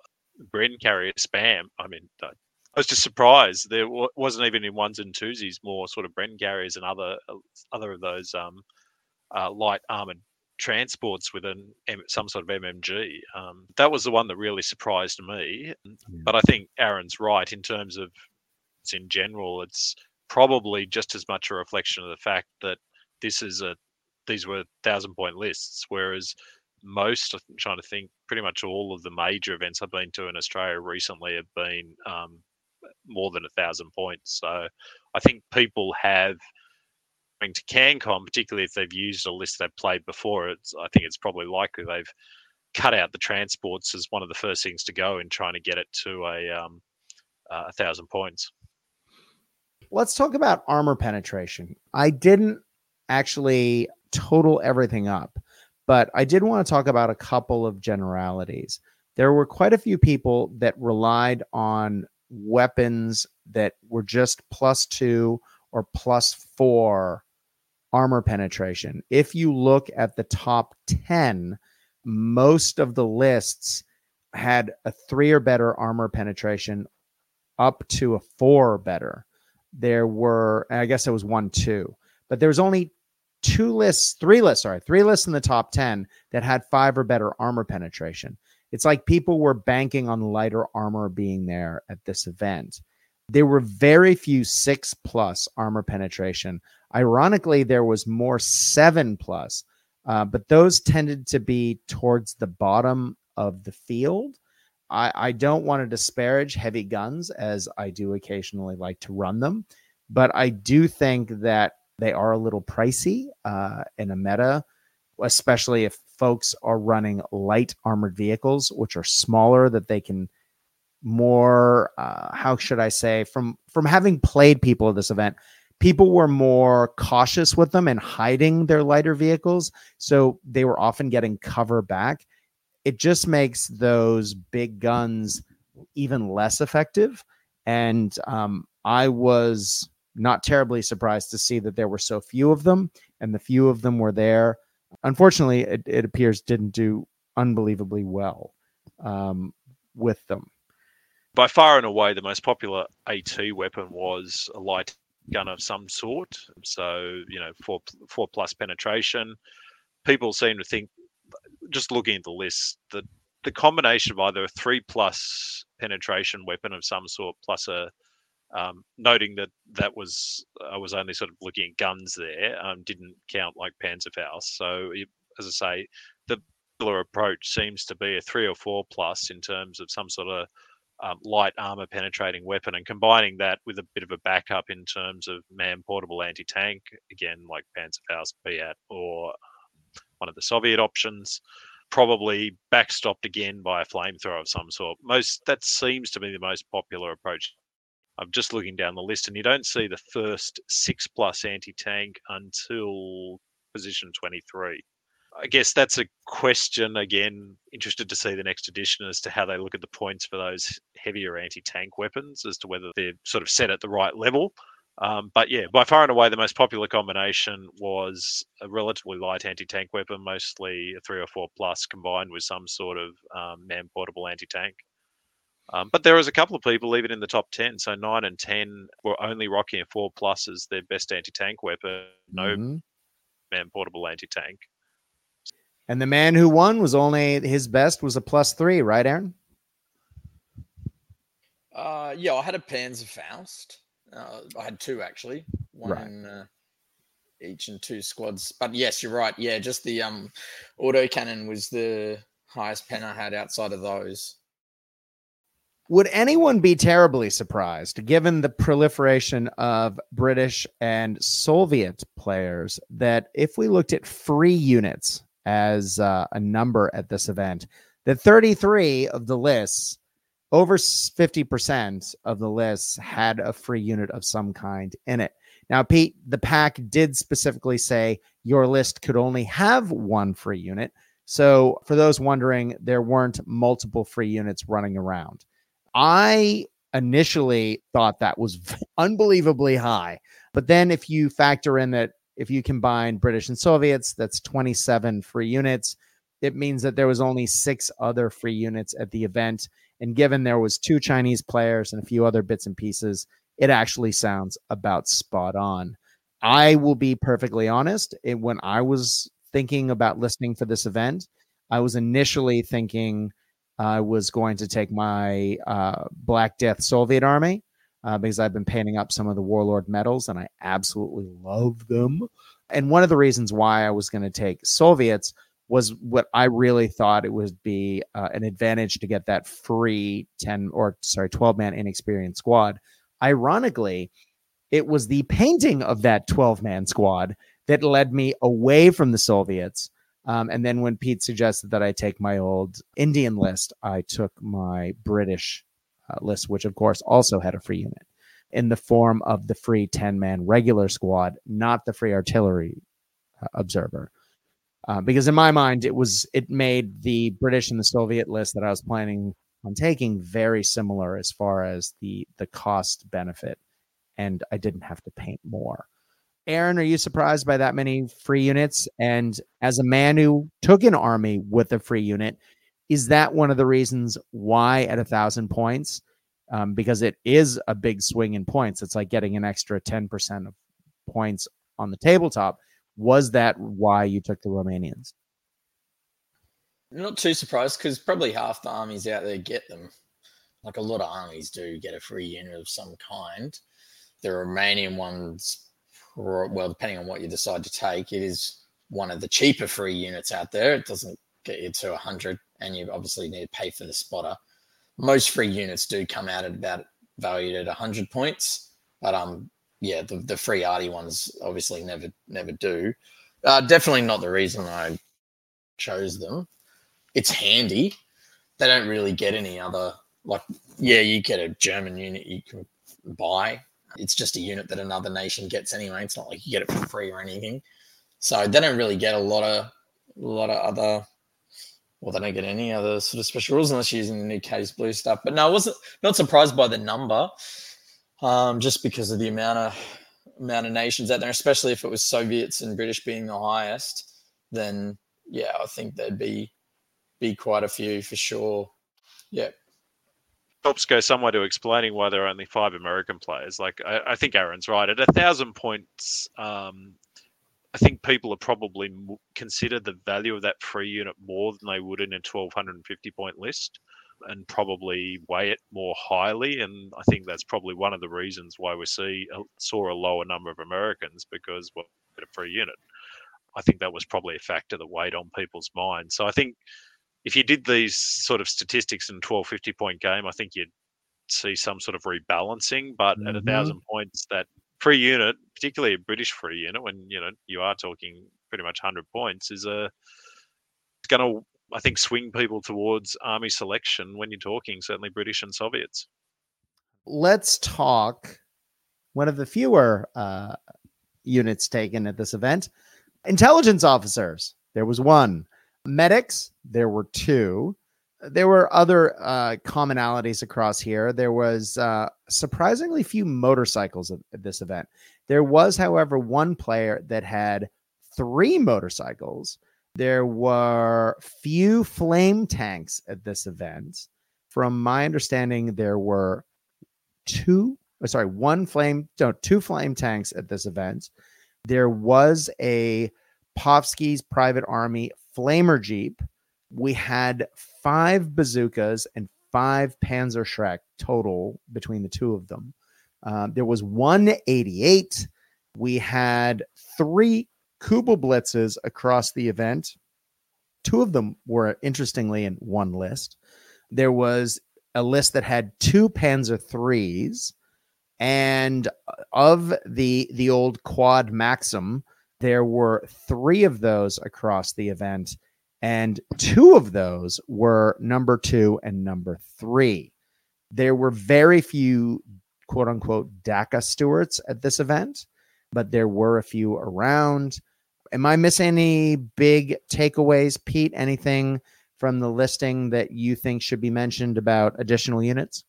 Bren carrier spam. I mean, I was just surprised there wasn't even in ones and twosies more sort of Bren carriers and other other of those um, uh, light armored transports with an some sort of MMG. Um, that was the one that really surprised me. But I think Aaron's right in terms of it's in general. It's probably just as much a reflection of the fact that this is a these were thousand point lists, whereas most I'm trying to think pretty much all of the major events I've been to in Australia recently have been um, more than a thousand points. So I think people have going to CanCon, particularly if they've used a list they've played before. It's I think it's probably likely they've cut out the transports as one of the first things to go in trying to get it to a um, a thousand points. Let's talk about armor penetration. I didn't actually total everything up, but I did want to talk about a couple of generalities. There were quite a few people that relied on weapons that were just plus two or plus four armor penetration. If you look at the top 10, most of the lists had a three or better armor penetration up to a four or better. There were, I guess it was one, two, but there was only two lists, three lists, sorry, three lists in the top 10 that had five or better armor penetration. It's like people were banking on lighter armor being there at this event. There were very few six plus armor penetration. Ironically, there was more seven plus, uh, but those tended to be towards the bottom of the field. I, I don't want to disparage heavy guns as I do occasionally like to run them, but I do think that they are a little pricey uh, in a meta, especially if folks are running light armored vehicles, which are smaller that they can more uh, how should I say from from having played people at this event, people were more cautious with them and hiding their lighter vehicles, so they were often getting cover back. It just makes those big guns even less effective, and um, I was not terribly surprised to see that there were so few of them, and the few of them were there. Unfortunately, it, it appears didn't do unbelievably well um, with them by far and away the most popular AT weapon was a light gun of some sort. So you know, four four plus penetration. People seem to think, just looking at the list, that the combination of either a three plus penetration weapon of some sort plus a um, noting that that was I was only sort of looking at guns there, um, didn't count like Panzerfaust. So as I say, the popular approach seems to be a three or four plus in terms of some sort of um, light armor penetrating weapon and combining that with a bit of a backup in terms of man portable anti tank, again, like Panzerfaust, Piat, or one of the Soviet options, probably backstopped again by a flamethrower of some sort. Most that seems to be the most popular approach. I'm just looking down the list, and you don't see the first six plus anti tank until position 23. I guess that's a question again. Interested to see the next edition as to how they look at the points for those heavier anti-tank weapons, as to whether they're sort of set at the right level. Um, but yeah, by far and away, the most popular combination was a relatively light anti-tank weapon, mostly a three or four plus, combined with some sort of um, man-portable anti-tank. Um, but there was a couple of people even in the top ten. So nine and ten were only rocking a four plus as their best anti-tank weapon. No mm-hmm. man-portable anti-tank. And the man who won was only his best was a plus three, right, Aaron? Uh, yeah, I had a Panzerfaust. Uh, I had two actually, one right. in uh, each and two squads. But yes, you're right. Yeah, just the um, auto cannon was the highest pen I had outside of those. Would anyone be terribly surprised, given the proliferation of British and Soviet players, that if we looked at free units as uh, a number at this event. That 33 of the lists, over 50% of the lists had a free unit of some kind in it. Now, Pete, the pack did specifically say your list could only have one free unit. So, for those wondering, there weren't multiple free units running around. I initially thought that was unbelievably high. But then, if you factor in that if you combine British and Soviets, that's 27 free units. It means that there was only six other free units at the event. And given there was two Chinese players and a few other bits and pieces, it actually sounds about spot on. I will be perfectly honest. It, when I was thinking about listening for this event, I was initially thinking I was going to take my uh, Black Death Soviet Army uh, because I've been painting up some of the Warlord medals and I absolutely love them. And one of the reasons why I was going to take Soviets was what I really thought it would be uh, an advantage to get that free 10 or sorry, 12 man inexperienced squad. Ironically, it was the painting of that 12 man squad that led me away from the Soviets. Um, and then when Pete suggested that I take my old Indian list, I took my British uh, list, which of course also had a free unit in the form of the free 10 man regular squad, not the free artillery uh, observer. Uh, because in my mind, it was it made the British and the Soviet list that I was planning on taking very similar as far as the the cost benefit, and I didn't have to paint more. Aaron, are you surprised by that many free units? And as a man who took an army with a free unit, is that one of the reasons why at a thousand points? Um, because it is a big swing in points. It's like getting an extra 10% of points on the tabletop. Was that why you took the Romanians? Not too surprised because probably half the armies out there get them. Like a lot of armies do get a free unit of some kind. The Romanian ones, well, depending on what you decide to take, it is one of the cheaper free units out there. It doesn't get you to 100, and you obviously need to pay for the spotter. Most free units do come out at about valued at 100 points, but um, yeah, the, the free arty ones obviously never never do. Uh, definitely not the reason I chose them. It's handy. They don't really get any other like yeah, you get a German unit you can buy. It's just a unit that another nation gets anyway. It's not like you get it for free or anything. So they don't really get a lot of a lot of other well, they don't get any other sort of special rules unless you're using the new case blue stuff. But no, I wasn't not surprised by the number, um, just because of the amount of amount of nations out there, especially if it was Soviets and British being the highest, then yeah, I think there'd be be quite a few for sure. Yeah. Helps go somewhere to explaining why there are only five American players. Like I, I think Aaron's right. At a thousand points, um, I think people are probably consider the value of that free unit more than they would in a 1250 point list and probably weigh it more highly. And I think that's probably one of the reasons why we see saw a lower number of Americans because well, a free unit. I think that was probably a factor that weighed on people's minds. So I think if you did these sort of statistics in a 1250 point game, I think you'd see some sort of rebalancing. But mm-hmm. at a mm-hmm. thousand points, that free unit, particularly a British free unit, when you know you are talking pretty much hundred points, is a it's going to I think swing people towards army selection when you're talking certainly British and Soviets. Let's talk one of the fewer uh, units taken at this event. Intelligence officers. There was one. Medics. There were two there were other uh, commonalities across here. There was uh, surprisingly few motorcycles at, this event. There was, however, one player that had three motorcycles. There were few flame tanks at this event. From my understanding, there were two, oh, sorry, one flame, no, two flame tanks at this event. There was a Popski's Private Army Flamer Jeep. We had five bazookas and five Panzerschreck total between the two of them. Uh, there was 188. We had three Kugel blitzes across the event. Two of them were interestingly in one list. There was a list that had two Panzer threes, and of the the old quad Maxim, there were three of those across the event, and two of those were number two and number three. There were very few quote unquote DACA Stuarts at this event, but there were a few around. Am I missing any big takeaways, Pete? Anything from the listing that you think should be mentioned about additional units?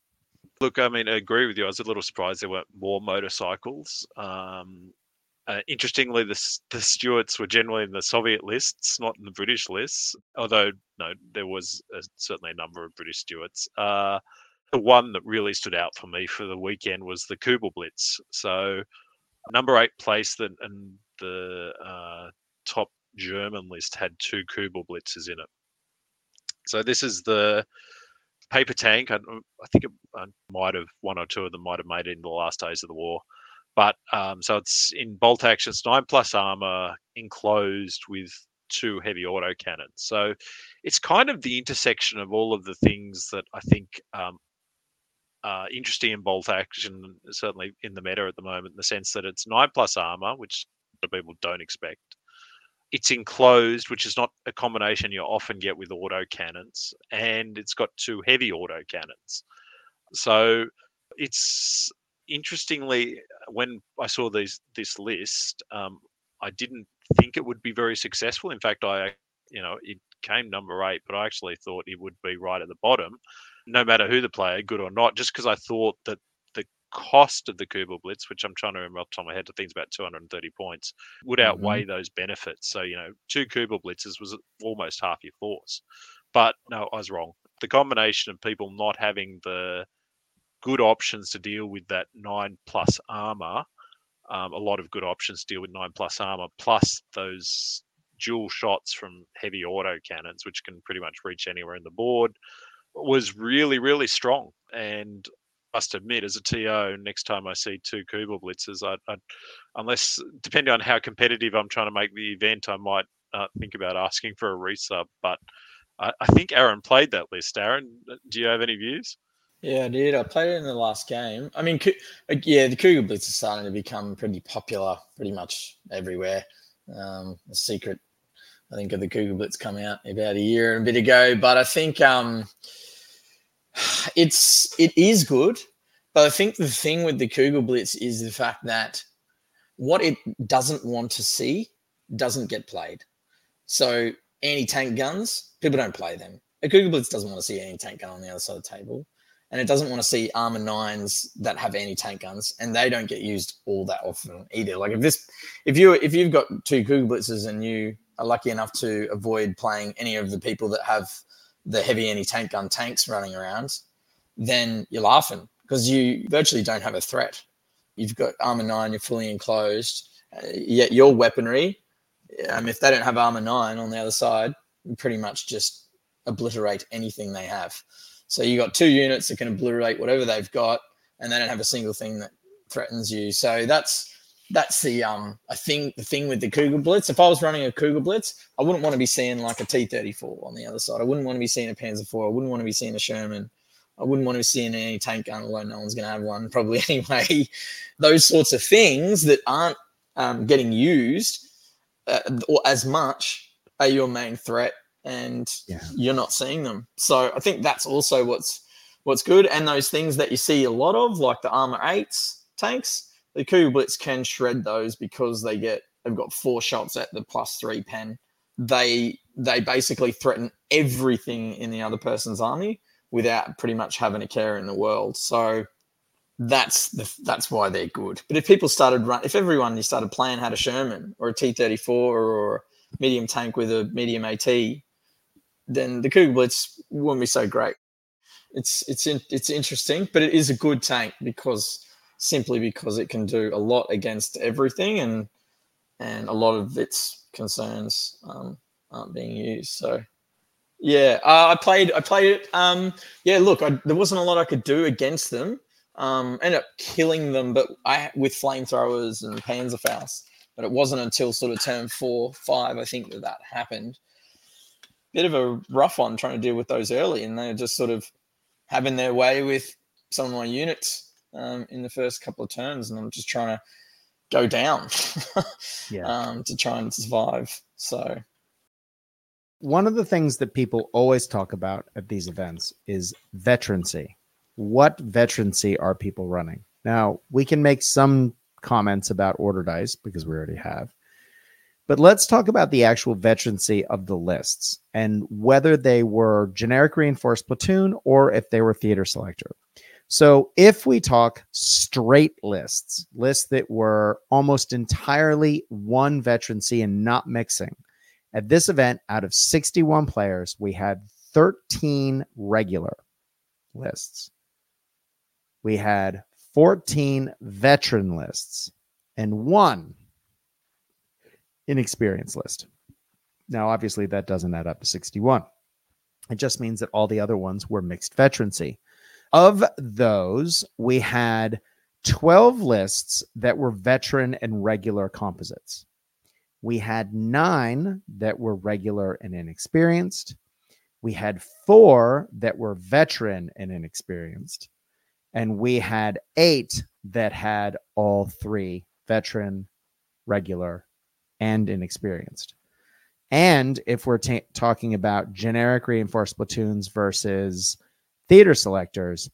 Look, I mean, I agree with you. I was a little surprised there weren't more motorcycles. Um, uh, interestingly, the, the Stuarts were generally in the Soviet lists, not in the British lists. Although, no, there was a, certainly a number of British Stuarts. Uh, the one that really stood out for me for the weekend was the Kugel Blitz. So, number eight place that and the uh, top German list had two Kugel Blitzes in it. So this is the paper tank. I, I think it I might have one or two of them might have made it in the last days of the war. But um, so it's in bolt action, it's nine plus armor, enclosed with two heavy auto cannons. So it's kind of the intersection of all of the things that I think um, are interesting in bolt action, certainly in the meta at the moment, in the sense that it's nine plus armor, which people don't expect. It's enclosed, which is not a combination you often get with auto cannons, and it's got two heavy auto cannons. So it's interestingly, when I saw these this list, um, I didn't think it would be very successful. In fact, I, you know, it came number eight, but I actually thought it would be right at the bottom, no matter who the player, good or not, just because I thought that the cost of the Kugel Blitz, which I'm trying to remember off the top of my head, I think it's about 230 points, would outweigh mm-hmm. those benefits. So, you know, two Kugel Blitzes was almost half your force. But no, I was wrong. The combination of people not having the good options to deal with that nine plus armor. Um, a lot of good options to deal with nine plus armor, plus those dual shots from heavy auto cannons, which can pretty much reach anywhere in the board, was really, really strong. And must admit, as a TO, next time I see two Kugel blitzers, I, I, unless depending on how competitive I'm trying to make the event, I might uh, think about asking for a resub. But I, I, think Aaron played that list. Aaron, do you have any views? Yeah, I did. I played it in the last game. I mean, yeah, the Kugel Blitz is starting to become pretty popular, pretty much everywhere. Um, a secret, I think, of the Kugel Blitz come out about a year and a bit ago. But I think um, it's it is good. But I think the thing with the Kugel Blitz is the fact that what it doesn't want to see doesn't get played. So anti-tank guns, people don't play them. A Kugel Blitz doesn't want to see any tank gun on the other side of the table and it doesn't want to see armor nines that have anti-tank guns, and they don't get used all that often either. Like if this, if you if you've got two Kugel blitzers and you are lucky enough to avoid playing any of the people that have the heavy anti-tank gun tanks running around, then you're laughing because you virtually don't have a threat. You've got armor nine, you're fully enclosed. Uh, yet your weaponry, um, if they don't have armor nine on the other side, you pretty much just obliterate anything they have. So you got two units that can obliterate whatever they've got, and they don't have a single thing that threatens you. So that's that's the um I think the thing with the Kugel Blitz. If I was running a Kugel Blitz, I wouldn't want to be seeing like a T thirty four on the other side. I wouldn't want to be seeing a Panzer four. I wouldn't want to be seeing a Sherman. I wouldn't want to be seeing any tank gun, although no one's going to have one probably anyway. Those sorts of things that aren't um, getting used uh, or as much are your main threat and yeah. you're not seeing them. So I think that's also what's what's good. And those things that you see a lot of, like the armor eights tanks, the Kugel Blitz can shred those because they get they've got four shots at the plus three pen. They they basically threaten everything in the other person's army without pretty much having a care in the world. So that's the that's why they're good. But if people started run, if everyone you started playing had a Sherman or a T thirty four or a medium tank with a medium AT, then the Kugel Blitz wouldn't be so great. It's it's in, it's interesting, but it is a good tank because simply because it can do a lot against everything, and and a lot of its concerns um, aren't being used. So yeah, uh, I played I played it. Um, yeah, look, I, there wasn't a lot I could do against them. Um, ended up killing them, but I with flamethrowers and Panzerfaust. But it wasn't until sort of turn four, five, I think that that happened bit of a rough one trying to deal with those early, and they're just sort of having their way with some of my units um, in the first couple of turns, and I'm just trying to go down yeah. um, to try and survive. So, one of the things that people always talk about at these events is veterancy. What veterancy are people running? Now, we can make some comments about order dice because we already have. But let's talk about the actual veterancy of the lists and whether they were generic reinforced platoon or if they were theater selector. So, if we talk straight lists, lists that were almost entirely one veterancy and not mixing, at this event, out of 61 players, we had 13 regular lists. We had 14 veteran lists and one inexperienced list. Now, obviously, that doesn't add up to 61. It just means that all the other ones were mixed veterancy. Of those, we had 12 lists that were veteran and regular composites. We had nine that were regular and inexperienced. We had four that were veteran and inexperienced. And we had eight that had all three veteran, regular, and inexperienced. And if we're talking about generic reinforced platoons versus theater selectors,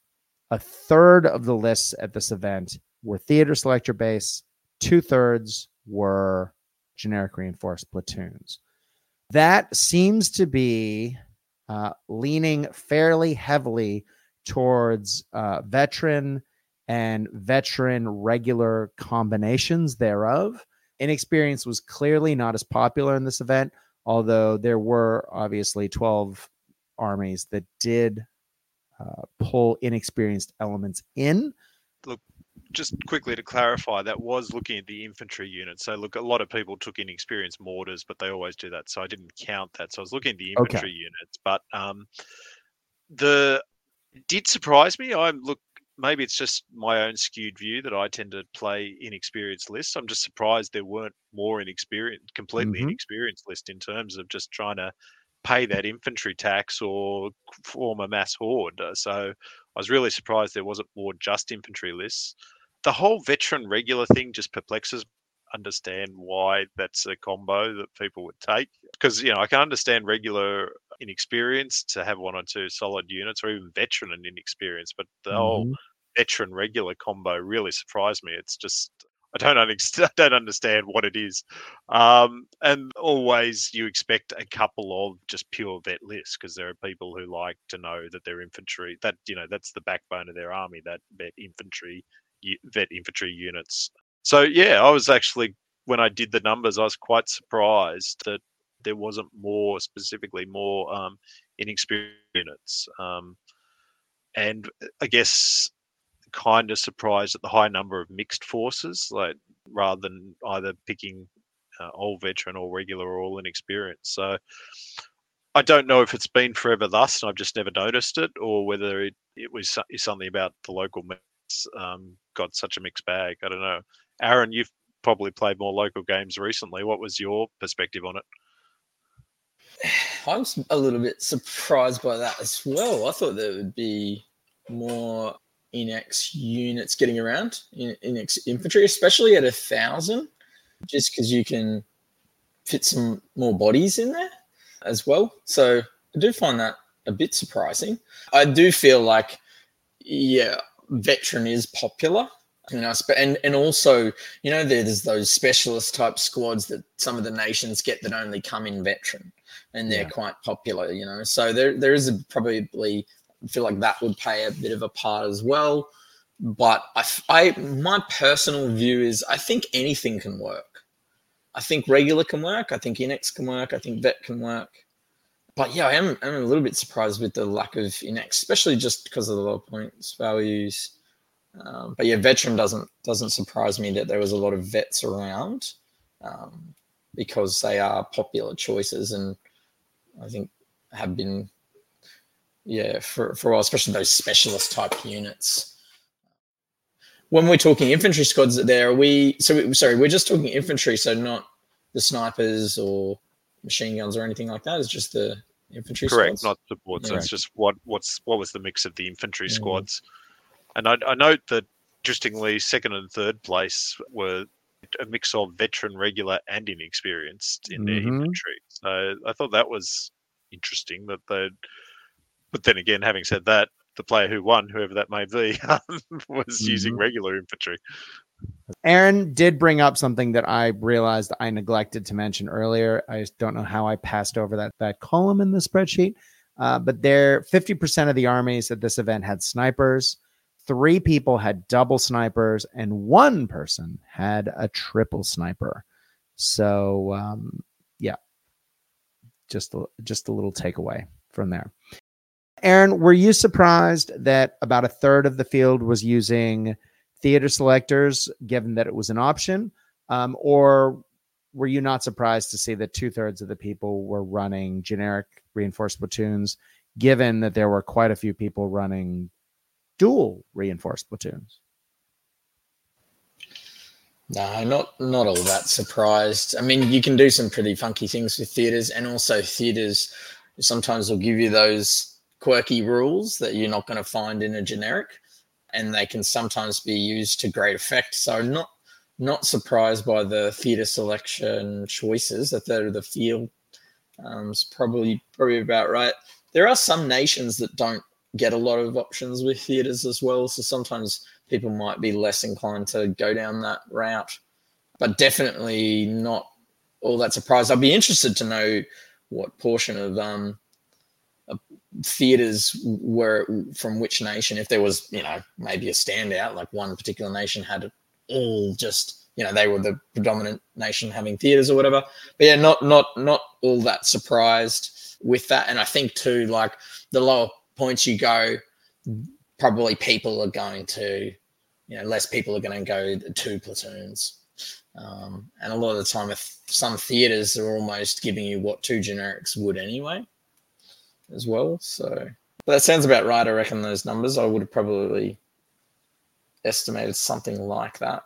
a third of the lists at this event were theater selector based, two thirds were generic reinforced platoons. That seems to be uh, leaning fairly heavily towards uh, veteran and veteran regular combinations thereof Inexperience was clearly not as popular in this event, although there were obviously 12 armies that did uh, pull inexperienced elements in. Look, just quickly to clarify, that was looking at the infantry unit. So look, a lot of people took inexperienced mortars, but they always do that. So I didn't count that. So I was looking at the Okay. infantry units. But um, the did surprise me. I look maybe it's just my own skewed view that I tend to play inexperienced lists. I'm just surprised there weren't more inexperienced, completely Mhm. inexperienced list in terms of just trying to pay that infantry tax or form a mass horde. Uh, So I was really surprised there wasn't more just infantry lists. The whole veteran regular thing just perplexes. Understand why that's a combo that people would take because you know I can understand regular inexperienced to have one or two solid units or even veteran and inexperienced, but the whole Mhm. veteran regular combo really surprised me. It's just I don't I don't understand what it is, um, and always you expect a couple of just pure vet lists because there are people who like to know that their infantry that you know that's the backbone of their army that vet infantry vet infantry units. So yeah, I was actually when I did the numbers, I was quite surprised that there wasn't more specifically more um, inexperienced units. Um, and uh, I guess kind of surprised at the high number of mixed forces, like rather than either picking uh, all veteran or regular or all inexperienced. So I don't know if it's been forever thus, and I've just never noticed it, or whether it, it was something about the local mix um, got such a mixed bag. I don't know. Aaron, you've probably played more local games recently. What was your perspective on it? I was a little bit surprised by that as well. I thought there would be more inex units getting around in inex infantry, especially at a thousand, just because you can fit some more bodies in there as well. So I do find that a bit surprising. I do feel like, yeah, veteran is popular. You know, spe- and and also, you know, there's those specialist type squads that some of the nations get that only come in veteran and they're Yeah. quite popular, you know. So there there is a, probably I feel like that would play a bit of a part as well. But I, I my personal view is I think anything can work. I think regular can work. I think Inex can work. I think Vet can work. But yeah, I am I'm a little bit surprised with the lack of Inex, especially just because of the low points values. Um, but yeah, veteran doesn't doesn't surprise me that there was a lot of vets around um, because they are popular choices and I think have been yeah for, for a while, especially those specialist type units. When we're talking infantry squads, there are we so we, sorry we're just talking infantry, so not the snipers or machine guns or anything like that. It's just the infantry Correct, squads. not support. So Yeah. it's just what what's what was the mix of the infantry squads, and I, I note that interestingly, second and third place were a mix of veteran, regular, and inexperienced in their Mhm. infantry. So I thought that was interesting that they. But then again, having said that, the player who won, whoever that may be, was using Mhm. regular infantry. Aaron did bring up something that I realized I neglected to mention earlier. I just don't know how I passed over that that column in the spreadsheet. Uh, but there, fifty percent of the armies at this event had snipers. Three people had double snipers, and one person had a triple sniper. So, um, yeah, just a, just a little takeaway from there. Aaron, were you surprised that about a third of the field was using theater selectors, given that it was an option? Um, or were you not surprised to see that two thirds of the people were running generic reinforced platoons, given that there were quite a few people running dual reinforced platoons? No, not not all that surprised. I mean, you can do some pretty funky things with theaters, and also theaters sometimes will give you those quirky rules that you're not going to find in a generic, and they can sometimes be used to great effect. So not not surprised by the theater selection choices. A third of the field um, is probably probably about right. There are some nations that don't get a lot of options with theaters as well, so sometimes people might be less inclined to go down that route, but definitely not all that surprised. I'd be interested to know what portion of um, theaters were from which nation. If there was, you know, maybe a standout, like one particular nation had all just, you know, they were the predominant nation having theaters or whatever. But yeah, not not not all that surprised with that. And I think too, like the lower points you go, probably people are going to you know, less people are going to go two platoons. Um, and a lot of the time, if some theaters are almost giving you what two generics would anyway, as well. So but that sounds about right. I reckon those numbers. I would have probably estimated something like that.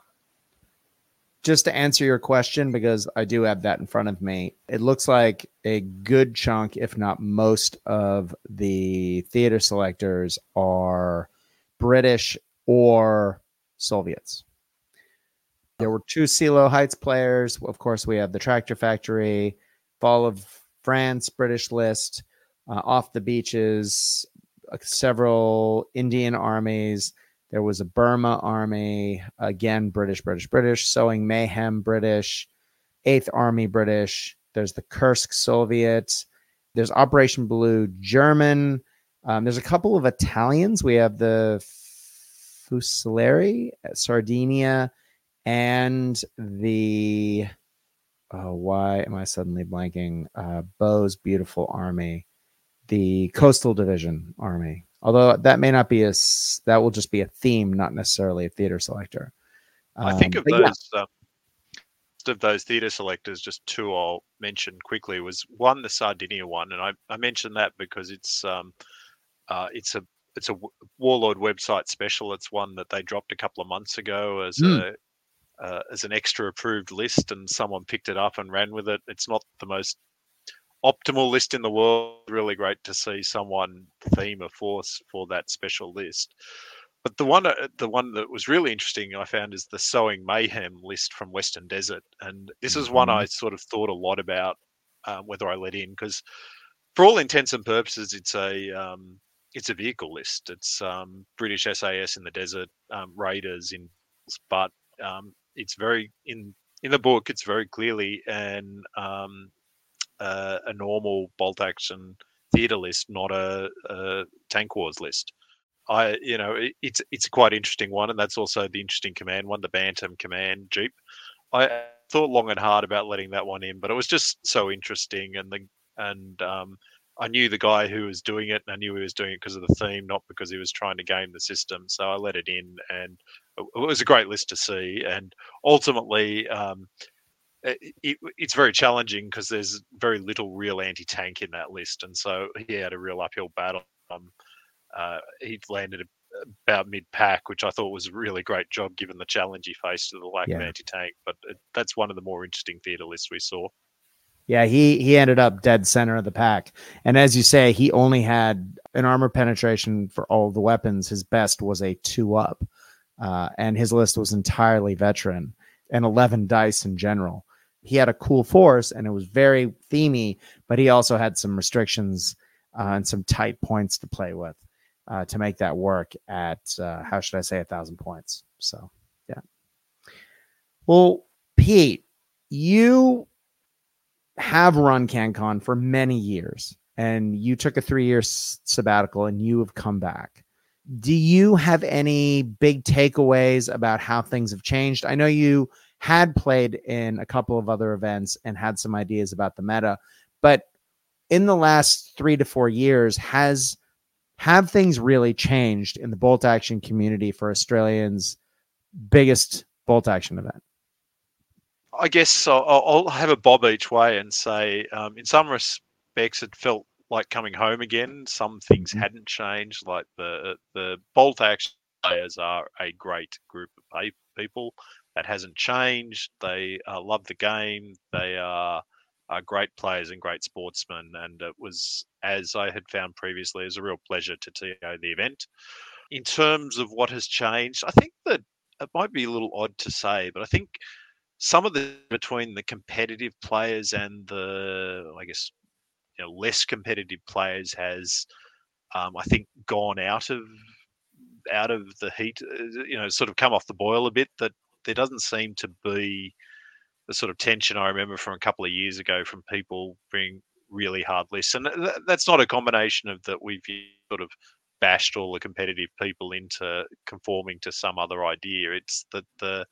Just to answer your question, because I do have that in front of me, it looks like a good chunk, if not most, of the theater selectors are British or Soviets. There were two Seelow Heights players. Of course, we have the Tractor Factory, Fall of France, British list, uh, off the beaches, uh, several Indian armies. There was a Burma army, again, British, British, British, Sowing Mayhem, British, Eighth Army, British. There's the Kursk Soviet. There's Operation Blue, German. Um, there's a couple of Italians. We have the Fusilieri, at Sardinia, and the oh, why am I suddenly blanking? Uh, Bo's beautiful army the coastal division army although that may not be a that will just be a theme not necessarily a theater selector um, i think of those yeah. um, of those theater selectors just two i'll mention quickly was one the sardinia one and i, I mentioned that because it's um uh, it's a it's a warlord website special it's one that they dropped a couple of months ago as mm. a uh, as an extra approved list and someone picked it up and ran with it it's not the most optimal list in the world. Really great to see someone theme a force for that special list. But the one, uh, the one that was really interesting, I found, is the Sowing Mayhem list from Western Desert, and this is one I mm-hmm. sort of thought a lot about um, whether I let in because, for all intents and purposes, it's a um, it's a vehicle list. It's um, British SAS in the desert, um, Raiders in, but um, it's very in in the book. It's very clearly an uh, a normal bolt action theater list, not a, a, tank wars list. I, you know, it, it's it's a quite interesting one, and that's also the interesting command one, the Bantam command Jeep. I thought long and hard about letting that one in, but it was just so interesting, and the and um, I knew the guy who was doing it, and I knew he was doing it because of the theme, not because he was trying to game the system. So I let it in, and it was a great list to see. And ultimately, um, it, it's very challenging because there's very little real anti-tank in that list, and so he had a real uphill battle. Um, uh, he landed about mid-pack, which I thought was a really great job given the challenge he faced to the lack yeah. of anti-tank. But it, that's one of the more interesting theater lists we saw. Yeah, he he ended up dead center of the pack, and as you say, he only had an armor penetration for all the weapons. His best was a two up, uh, and his list was entirely veteran and eleven dice in general he had a cool force and it was very themey, but he also had some restrictions uh, and some tight points to play with uh, to make that work at uh, how should I say a thousand points. So yeah. Well, Pete, you have run CanCon for many years, and you took a three-year sabbatical, and you have come back. Do you have any big takeaways about how things have changed? I know you had played in a couple of other events and had some ideas about the meta. But in the last three to four years, has have things really changed in the bolt action community for Australians' biggest bolt action event? I guess I'll, have a bob each way and say, um, in some respects, it felt like coming home again. Some things mm-hmm. hadn't changed, like the the bolt action players are a great group of people. That hasn't changed. They uh, love the game. They are, are great players and great sportsmen. And it was, as I had found previously, it was a real pleasure to TO the event. In terms of what has changed, I think that it might be a little odd to say, but I think some of the between the competitive players and the, I guess, you know, less competitive players has, um, I think, gone out of out of the heat, uh, you know, sort of come off the boil a bit. That there doesn't seem to be the sort of tension I remember from a couple of years ago from people being really hard lists. And th- that's not a combination of that we've sort of bashed all the competitive people into conforming to some other idea. It's that the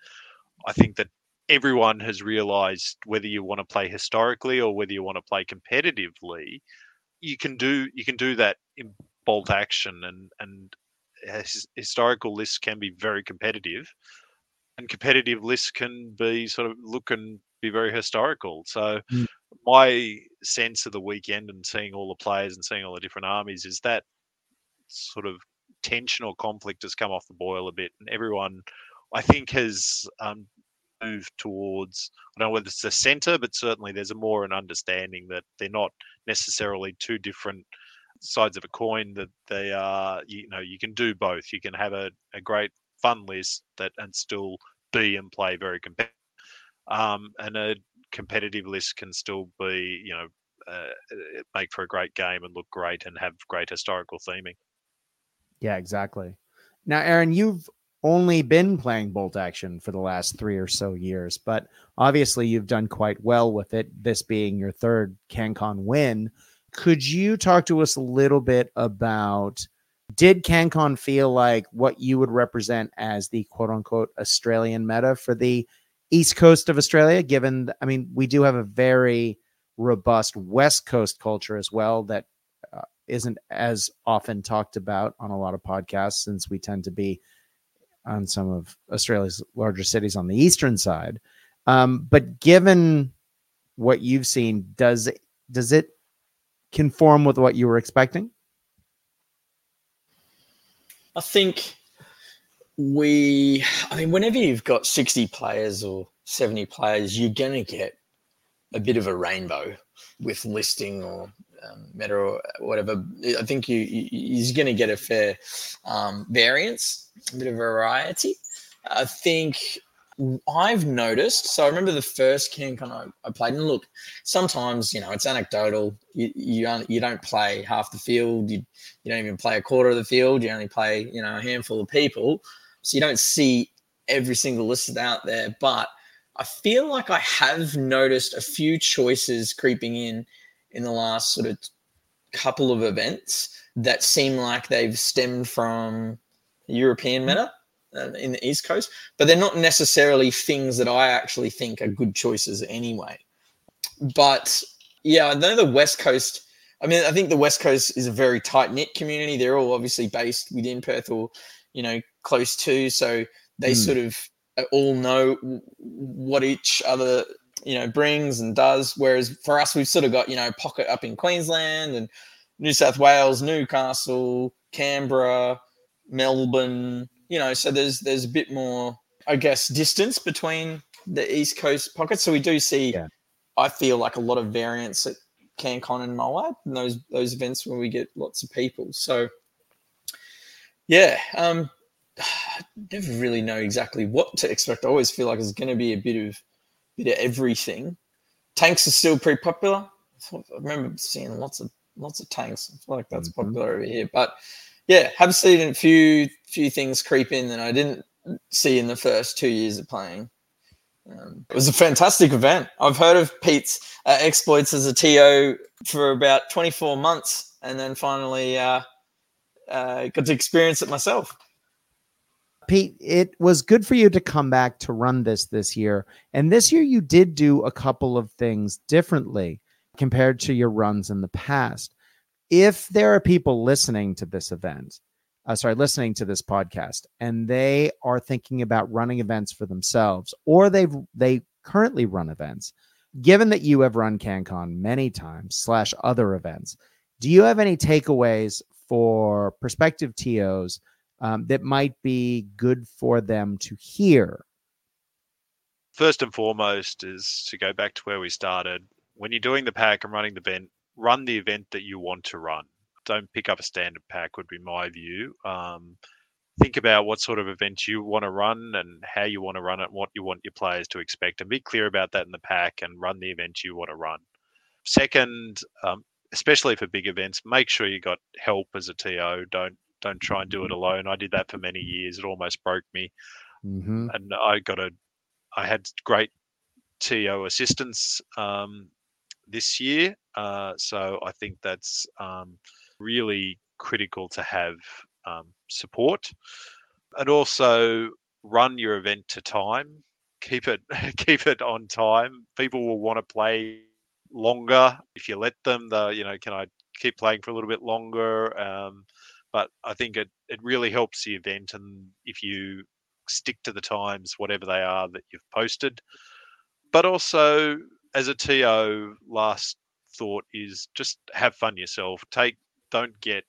I think that everyone has realized whether you want to play historically or whether you want to play competitively, you can do you can do that in bolt action and and uh, historical lists can be very competitive, and competitive lists can be sort of look and be very historical. So, Mm. my sense of the weekend and seeing all the players and seeing all the different armies is that sort of tension or conflict has come off the boil a bit, and everyone, I think, has um, moved towards. I don't know whether it's the centre, but certainly there's a more an understanding that they're not necessarily two different sides of a coin. That they are, you know, you can do both. You can have a, a great fun list that and still be and play very competitive. Um, and a competitive list can still be, you know, uh, make for a great game and look great and have great historical theming. Yeah, exactly. Now, Aaron, you've only been playing bolt action for the last three or so years, but obviously you've done quite well with it, this being your third CanCon win. Could you talk to us a little bit about did CanCon feel like what you would represent as the quote unquote Australian meta for the east coast of Australia? Given, I mean, we do have a very robust west coast culture as well that uh, isn't as often talked about on a lot of podcasts since we tend to be on some of Australia's larger cities on the eastern side. Um, but given what you've seen, does it, does it conform with what you were expecting? I think we, I mean, whenever you've got 60 players or 70 players, you're going to get a bit of a rainbow with listing or um, meta or whatever. I think you, you you're going to get a fair um, variance, a bit of variety. I think I've noticed. So I remember the first CanCon I, I played, and look, sometimes you know it's anecdotal. You you, you don't play half the field. You you don't even play a quarter of the field. You only play you know a handful of people, so you don't see every single list out there. But I feel like I have noticed a few choices creeping in in the last sort of couple of events that seem like they've stemmed from European meta uh, in the East Coast, but they're not necessarily things that I actually think are good choices anyway. But yeah, I know the West Coast. I mean, I think the West Coast is a very tight knit community. They're all obviously based within Perth or, you know, close to. So they Hmm. sort of all know what each other, you know, brings and does. Whereas for us, we've sort of got, you know, pocket up in Queensland and New South Wales, Newcastle, Canberra, Melbourne, you know, so there's there's a bit more, I guess, distance between the East Coast pockets. So we do see, Yeah. I feel like a lot of variance at CanCon and Moab, and those those events where we get lots of people. So yeah, um, I never really know exactly what to expect. I always feel like it's going to be a bit of bit of everything. Tanks are still pretty popular. I remember seeing lots of lots of tanks. I feel like that's Mhm. popular over here. But yeah, have seen a few few things creep in that I didn't see in the first two years of playing. Um, it was a fantastic event. I've heard of Pete's uh, exploits as a TO for about 24 months, and then finally uh, uh, got to experience it myself. Pete, it was good for you to come back to run this this year. And this year you did do a couple of things differently compared to your runs in the past. If there are people listening to this event, uh, sorry, listening to this podcast, and they are thinking about running events for themselves, or they've they currently run events, given that you have run CanCon many times slash other events, do you have any takeaways for prospective TOs um, that might be good for them to hear? First and foremost is to go back to where we started. When you're doing the pack and running the event, run the event that you want to run. Don't pick up a standard pack, would be my view. Um, think about what sort of event you want to run and how you want to run it, and what you want your players to expect, and be clear about that in the pack and run the event you want to run. Second, um, especially for big events, make sure you got help as a TO. Don't don't try and do it alone. I did that for many years. It almost broke me Mm-hmm. and I got a, I had great TO assistance um, this year, uh, so I think that's um, really critical to have um, support, and also run your event to time. Keep it keep it on time. People will want to play longer if you let them. The you know, can I keep playing for a little bit longer? Um, but I think it, it really helps the event. And if you stick to the times, whatever they are that you've posted, but also as a TO, last thought is just have fun yourself. Take, don't get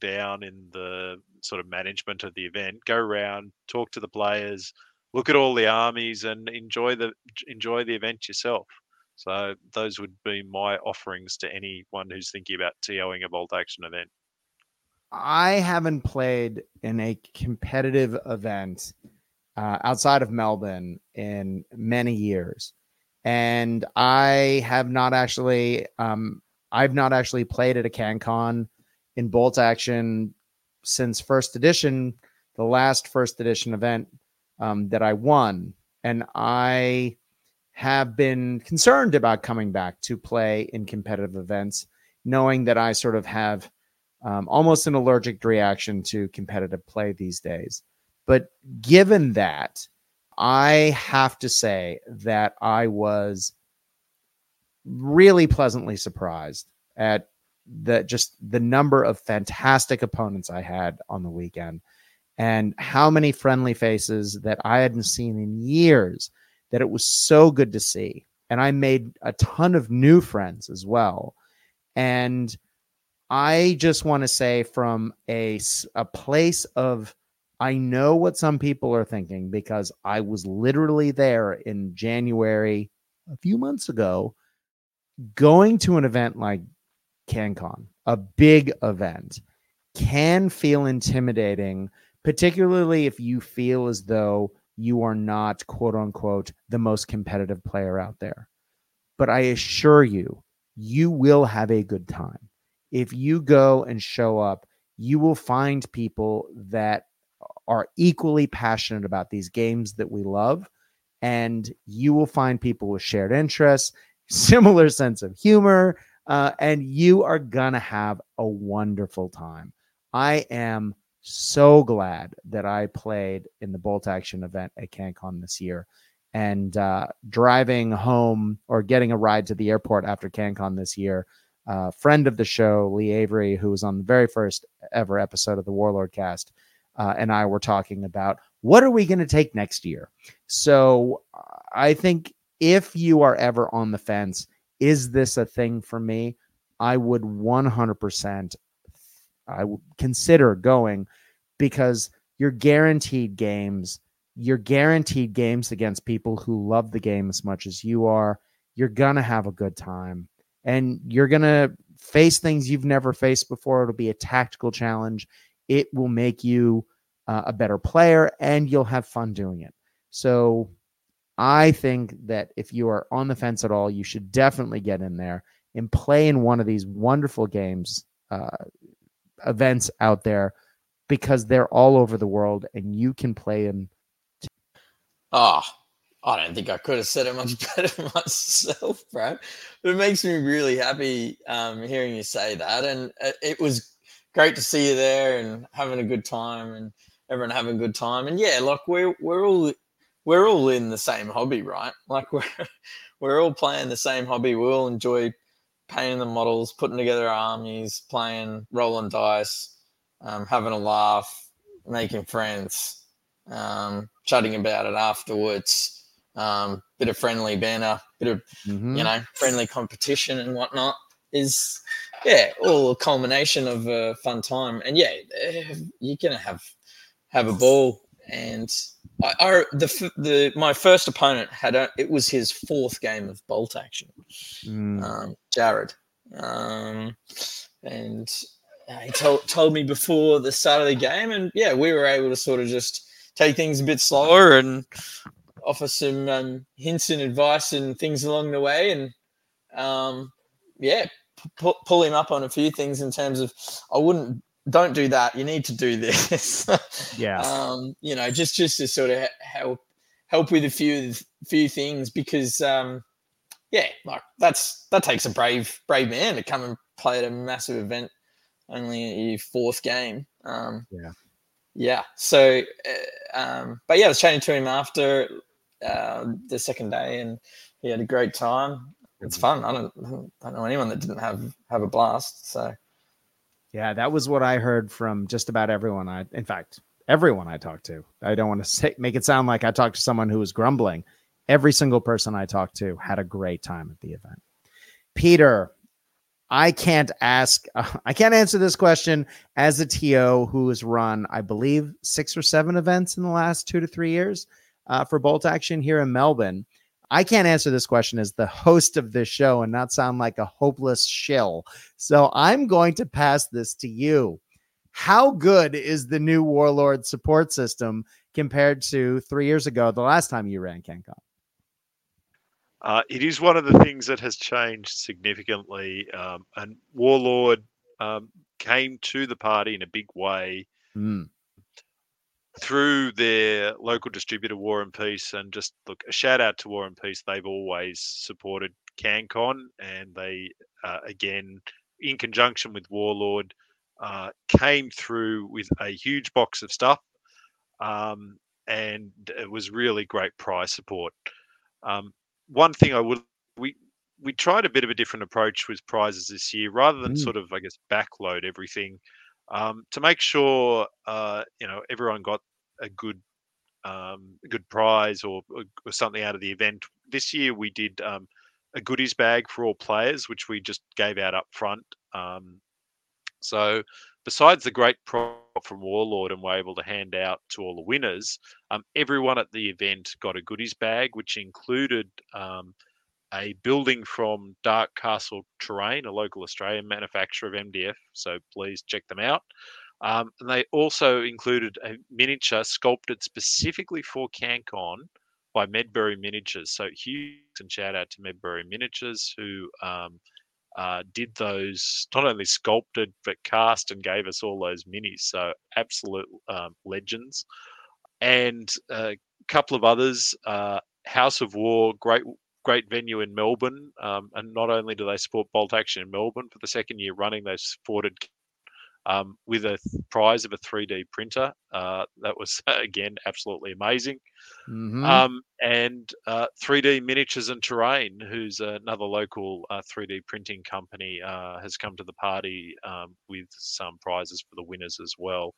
down in the sort of management of the event. Go around, talk to the players, look at all the armies, and enjoy the enjoy the event yourself. So those would be my offerings to anyone who's thinking about TOing a bolt action event. I haven't played in a competitive event uh, outside of Melbourne in many years, and I have not actually, um, I've not actually played at a CanCon in bolt action since first edition, the last first edition event um, that I won, and I have been concerned about coming back to play in competitive events, knowing that I sort of have um, almost an allergic reaction to competitive play these days. But given that, I have to say that I was really pleasantly surprised at the just the number of fantastic opponents I had on the weekend and how many friendly faces that I hadn't seen in years that it was so good to see. And I made a ton of new friends as well. And I just want to say from a, a place of, I know what some people are thinking because I was literally there in January a few months ago, going to an event like CanCon, a big event, can feel intimidating, particularly if you feel as though you are not, quote unquote, the most competitive player out there. But I assure you, you will have a good time. If you go and show up, you will find people that are equally passionate about these games that we love. And you will find people with shared interests, similar sense of humor, uh, and you are to have a wonderful time. I am so glad that I played in the bolt action event at CanCon this year. And uh, driving home or getting a ride to the airport after CanCon this year, uh, friend of the show, Lee Avery, who was on the very first ever episode of the Warlord cast, uh, and I were talking about what are we going to take next year. So I think if you are ever on the fence, is this a thing for me? I would 100% I would consider going because you're guaranteed games. You're guaranteed games against people who love the game as much as you are. You're going to have a good time and you're going to face things you've never faced before. It'll be a tactical challenge. It will make you uh, a better player and you'll have fun doing it. So I think that if you are on the fence at all, you should definitely get in there and play in one of these wonderful games uh, events out there because they're all over the world and you can play them. Oh, I don't think I could have said it much better myself, bro. It makes me really happy um, hearing you say that, and it was great to see you there and having a good time, and everyone having a good time. And yeah, like we're we're all we're all in the same hobby, right? Like we're we're all playing the same hobby. We all enjoy painting the models, putting together armies, playing, rolling dice, um, having a laugh, making friends, um, chatting about it afterwards. Um, bit of friendly banner, bit of mm-hmm. you know friendly competition and whatnot is yeah all a culmination of a fun time. And yeah, eh, you're gonna have have a ball. And I, I the the my first opponent had a, it was his fourth game of bolt action, mm. um, Jared, um, and he told told me before the start of the game, and yeah, we were able to sort of just take things a bit slower and offer some um, hints and advice and things along the way, and um, yeah, p- pull him up on a few things in terms of I wouldn't don't do that. You need to do this. yeah. Um, you know, just just to sort of help help with a few few things because um, yeah, like that's that takes a brave brave man to come and play at a massive event only your fourth game. Um, yeah. Yeah. So, uh, um, but yeah, I was chatting to him after uh, the second day, and he had a great time. It's fun. I don't, I don't know anyone that didn't have have a blast. So, Yeah, that was what I heard from just about everyone. I, in fact, everyone I talked to. I don't want to say make it sound like I talked to someone who was grumbling. Every single person I talked to had a great time at the event. Peter, I can't ask, uh, I can't answer this question as a TO who has run, I believe, six or seven events in the last two to three years uh, for Bolt Action here in Melbourne. I can't answer this question as the host of this show and not sound like a hopeless shill. So I'm going to pass this to you. How good is the new Warlord support system compared to three years ago, the last time you ran CanCon? Uh, it is one of the things that has changed significantly. Um, and Warlord um, came to the party in a big way Mm. Through their local distributor, War and Peace. And just look, a shout out to War and Peace. They've always supported CanCon, and they, uh, again, in conjunction with Warlord, uh, came through with a huge box of stuff. Um, and it was really great prize support. Um, one thing I would we we tried a bit of a different approach with prizes this year, rather than Mm. sort of I guess backload everything um, to make sure uh, you know everyone got a good um, a good prize or, or something out of the event. This year we did um, a goodies bag for all players, which we just gave out up front. Um, so besides the great prop from Warlord and we're able to hand out to all the winners, um, everyone at the event got a goodies bag, which included um, a building from Dark Castle Terrain, a local Australian manufacturer of MDF. So please check them out. Um, and they also included a miniature sculpted specifically for CanCon by Medbury Miniatures. So huge and shout out to Medbury Miniatures who um, uh, did those not only sculpted but cast and gave us all those minis. So absolute um, legends. And a couple of others, uh, House of War, great great venue in Melbourne. Um, and not only do they support Bolt Action in Melbourne for the second year running, they've supported um, with a prize of a 3D printer. Uh, that was again absolutely amazing. Mhm. Um, and uh, 3D Miniatures and Terrain, who's another local uh, 3D printing company, uh, has come to the party um, with some prizes for the winners as well.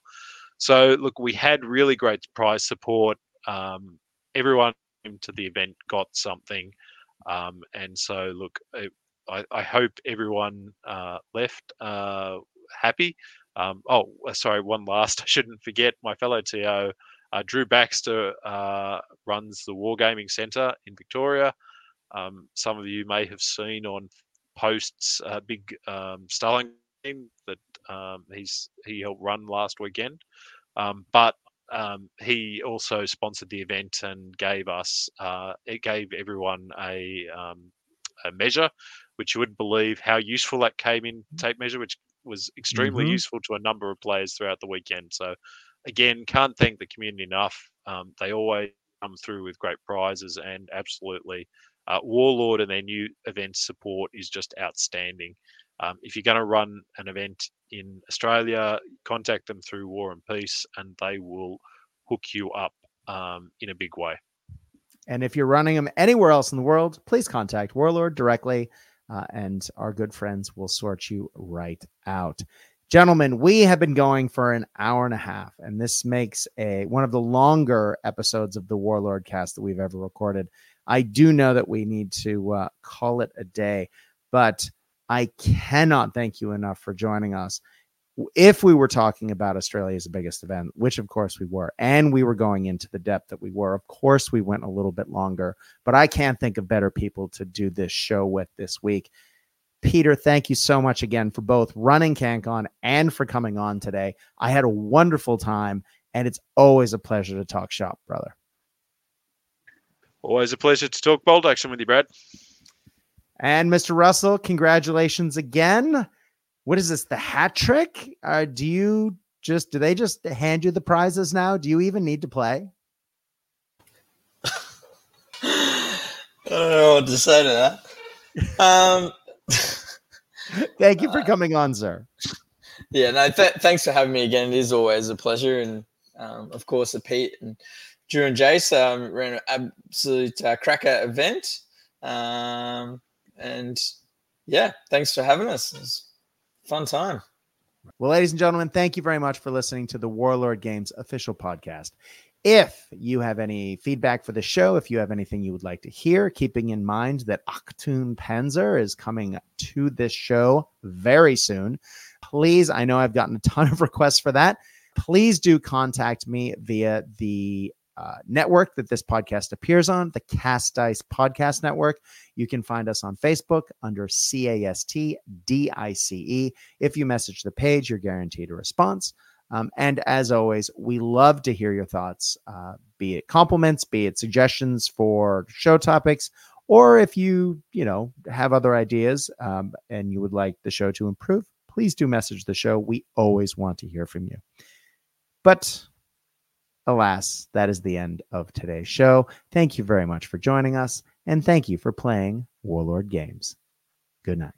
So, look, we had really great prize support. Um, everyone to the event got something. Um, and so, look, I, I, I hope everyone uh, left uh, happy. Um, oh, uh, sorry, one last, I shouldn't forget my fellow TO. Uh, Drew Baxter uh, runs the Wargaming Centre in Victoria. Um, some of you may have seen on posts a big um, game that um, he's he helped run last weekend. Um, but um, he also sponsored the event and gave us uh, it gave everyone a, um, a measure, which you wouldn't believe how useful that came in tape measure, which was extremely Mhm. useful to a number of players throughout the weekend. So again, can't thank the community enough. Um, they always come through with great prizes and absolutely uh, Warlord and their new event support is just outstanding. Um, if you're going to run an event in Australia, contact them through War and Peace, and they will hook you up um, in a big way. And if you're running them anywhere else in the world, please contact Warlord directly, uh, and our good friends will sort you right out. Gentlemen, we have been going for an hour and a half, and this makes a one of the longer episodes of the Warlord cast that we've ever recorded. I do know that we need to uh, call it a day, but I cannot thank you enough for joining us. If we were talking about Australia's biggest event, which of course we were, and we were going into the depth that we were, of course we went a little bit longer, but I can't think of better people to do this show with this week. Peter, thank you so much again for both running CanCon and for coming on today. I had a wonderful time, and it's always a pleasure to talk shop, brother. Always a pleasure to talk bolt action with you, Brad. And Mr. Russell, congratulations again. What is this? The hat trick? Uh, do you just do they just hand you the prizes now? Do you even need to play? I don't know what to say to that. Um, Thank you for coming on, sir. yeah, no, th- thanks for having me again. It is always a pleasure, and um, of course, a Pete and Drew and Jace um, ran an absolute uh, cracker event, um, and yeah, thanks for having us. Fun time. Well, ladies and gentlemen, thank you very much for listening to the Warlord Games official podcast. If you have any feedback for the show, if you have anything you would like to hear, keeping in mind that Achtung Panzer is coming to this show very soon, please, I know I've gotten a ton of requests for that. Please do contact me via the uh, network that this podcast appears on, the Cast Dice Podcast Network. You can find us on Facebook under C A S T D I C E. If you message the page, you're guaranteed a response. Um, and as always, we love to hear your thoughts, uh, be it compliments, be it suggestions for show topics, or if you, you know, have other ideas um, and you would like the show to improve, please do message the show. We always want to hear from you. But alas, that is the end of today's show. Thank you very much for joining us, and thank you for playing Warlord Games. Good night.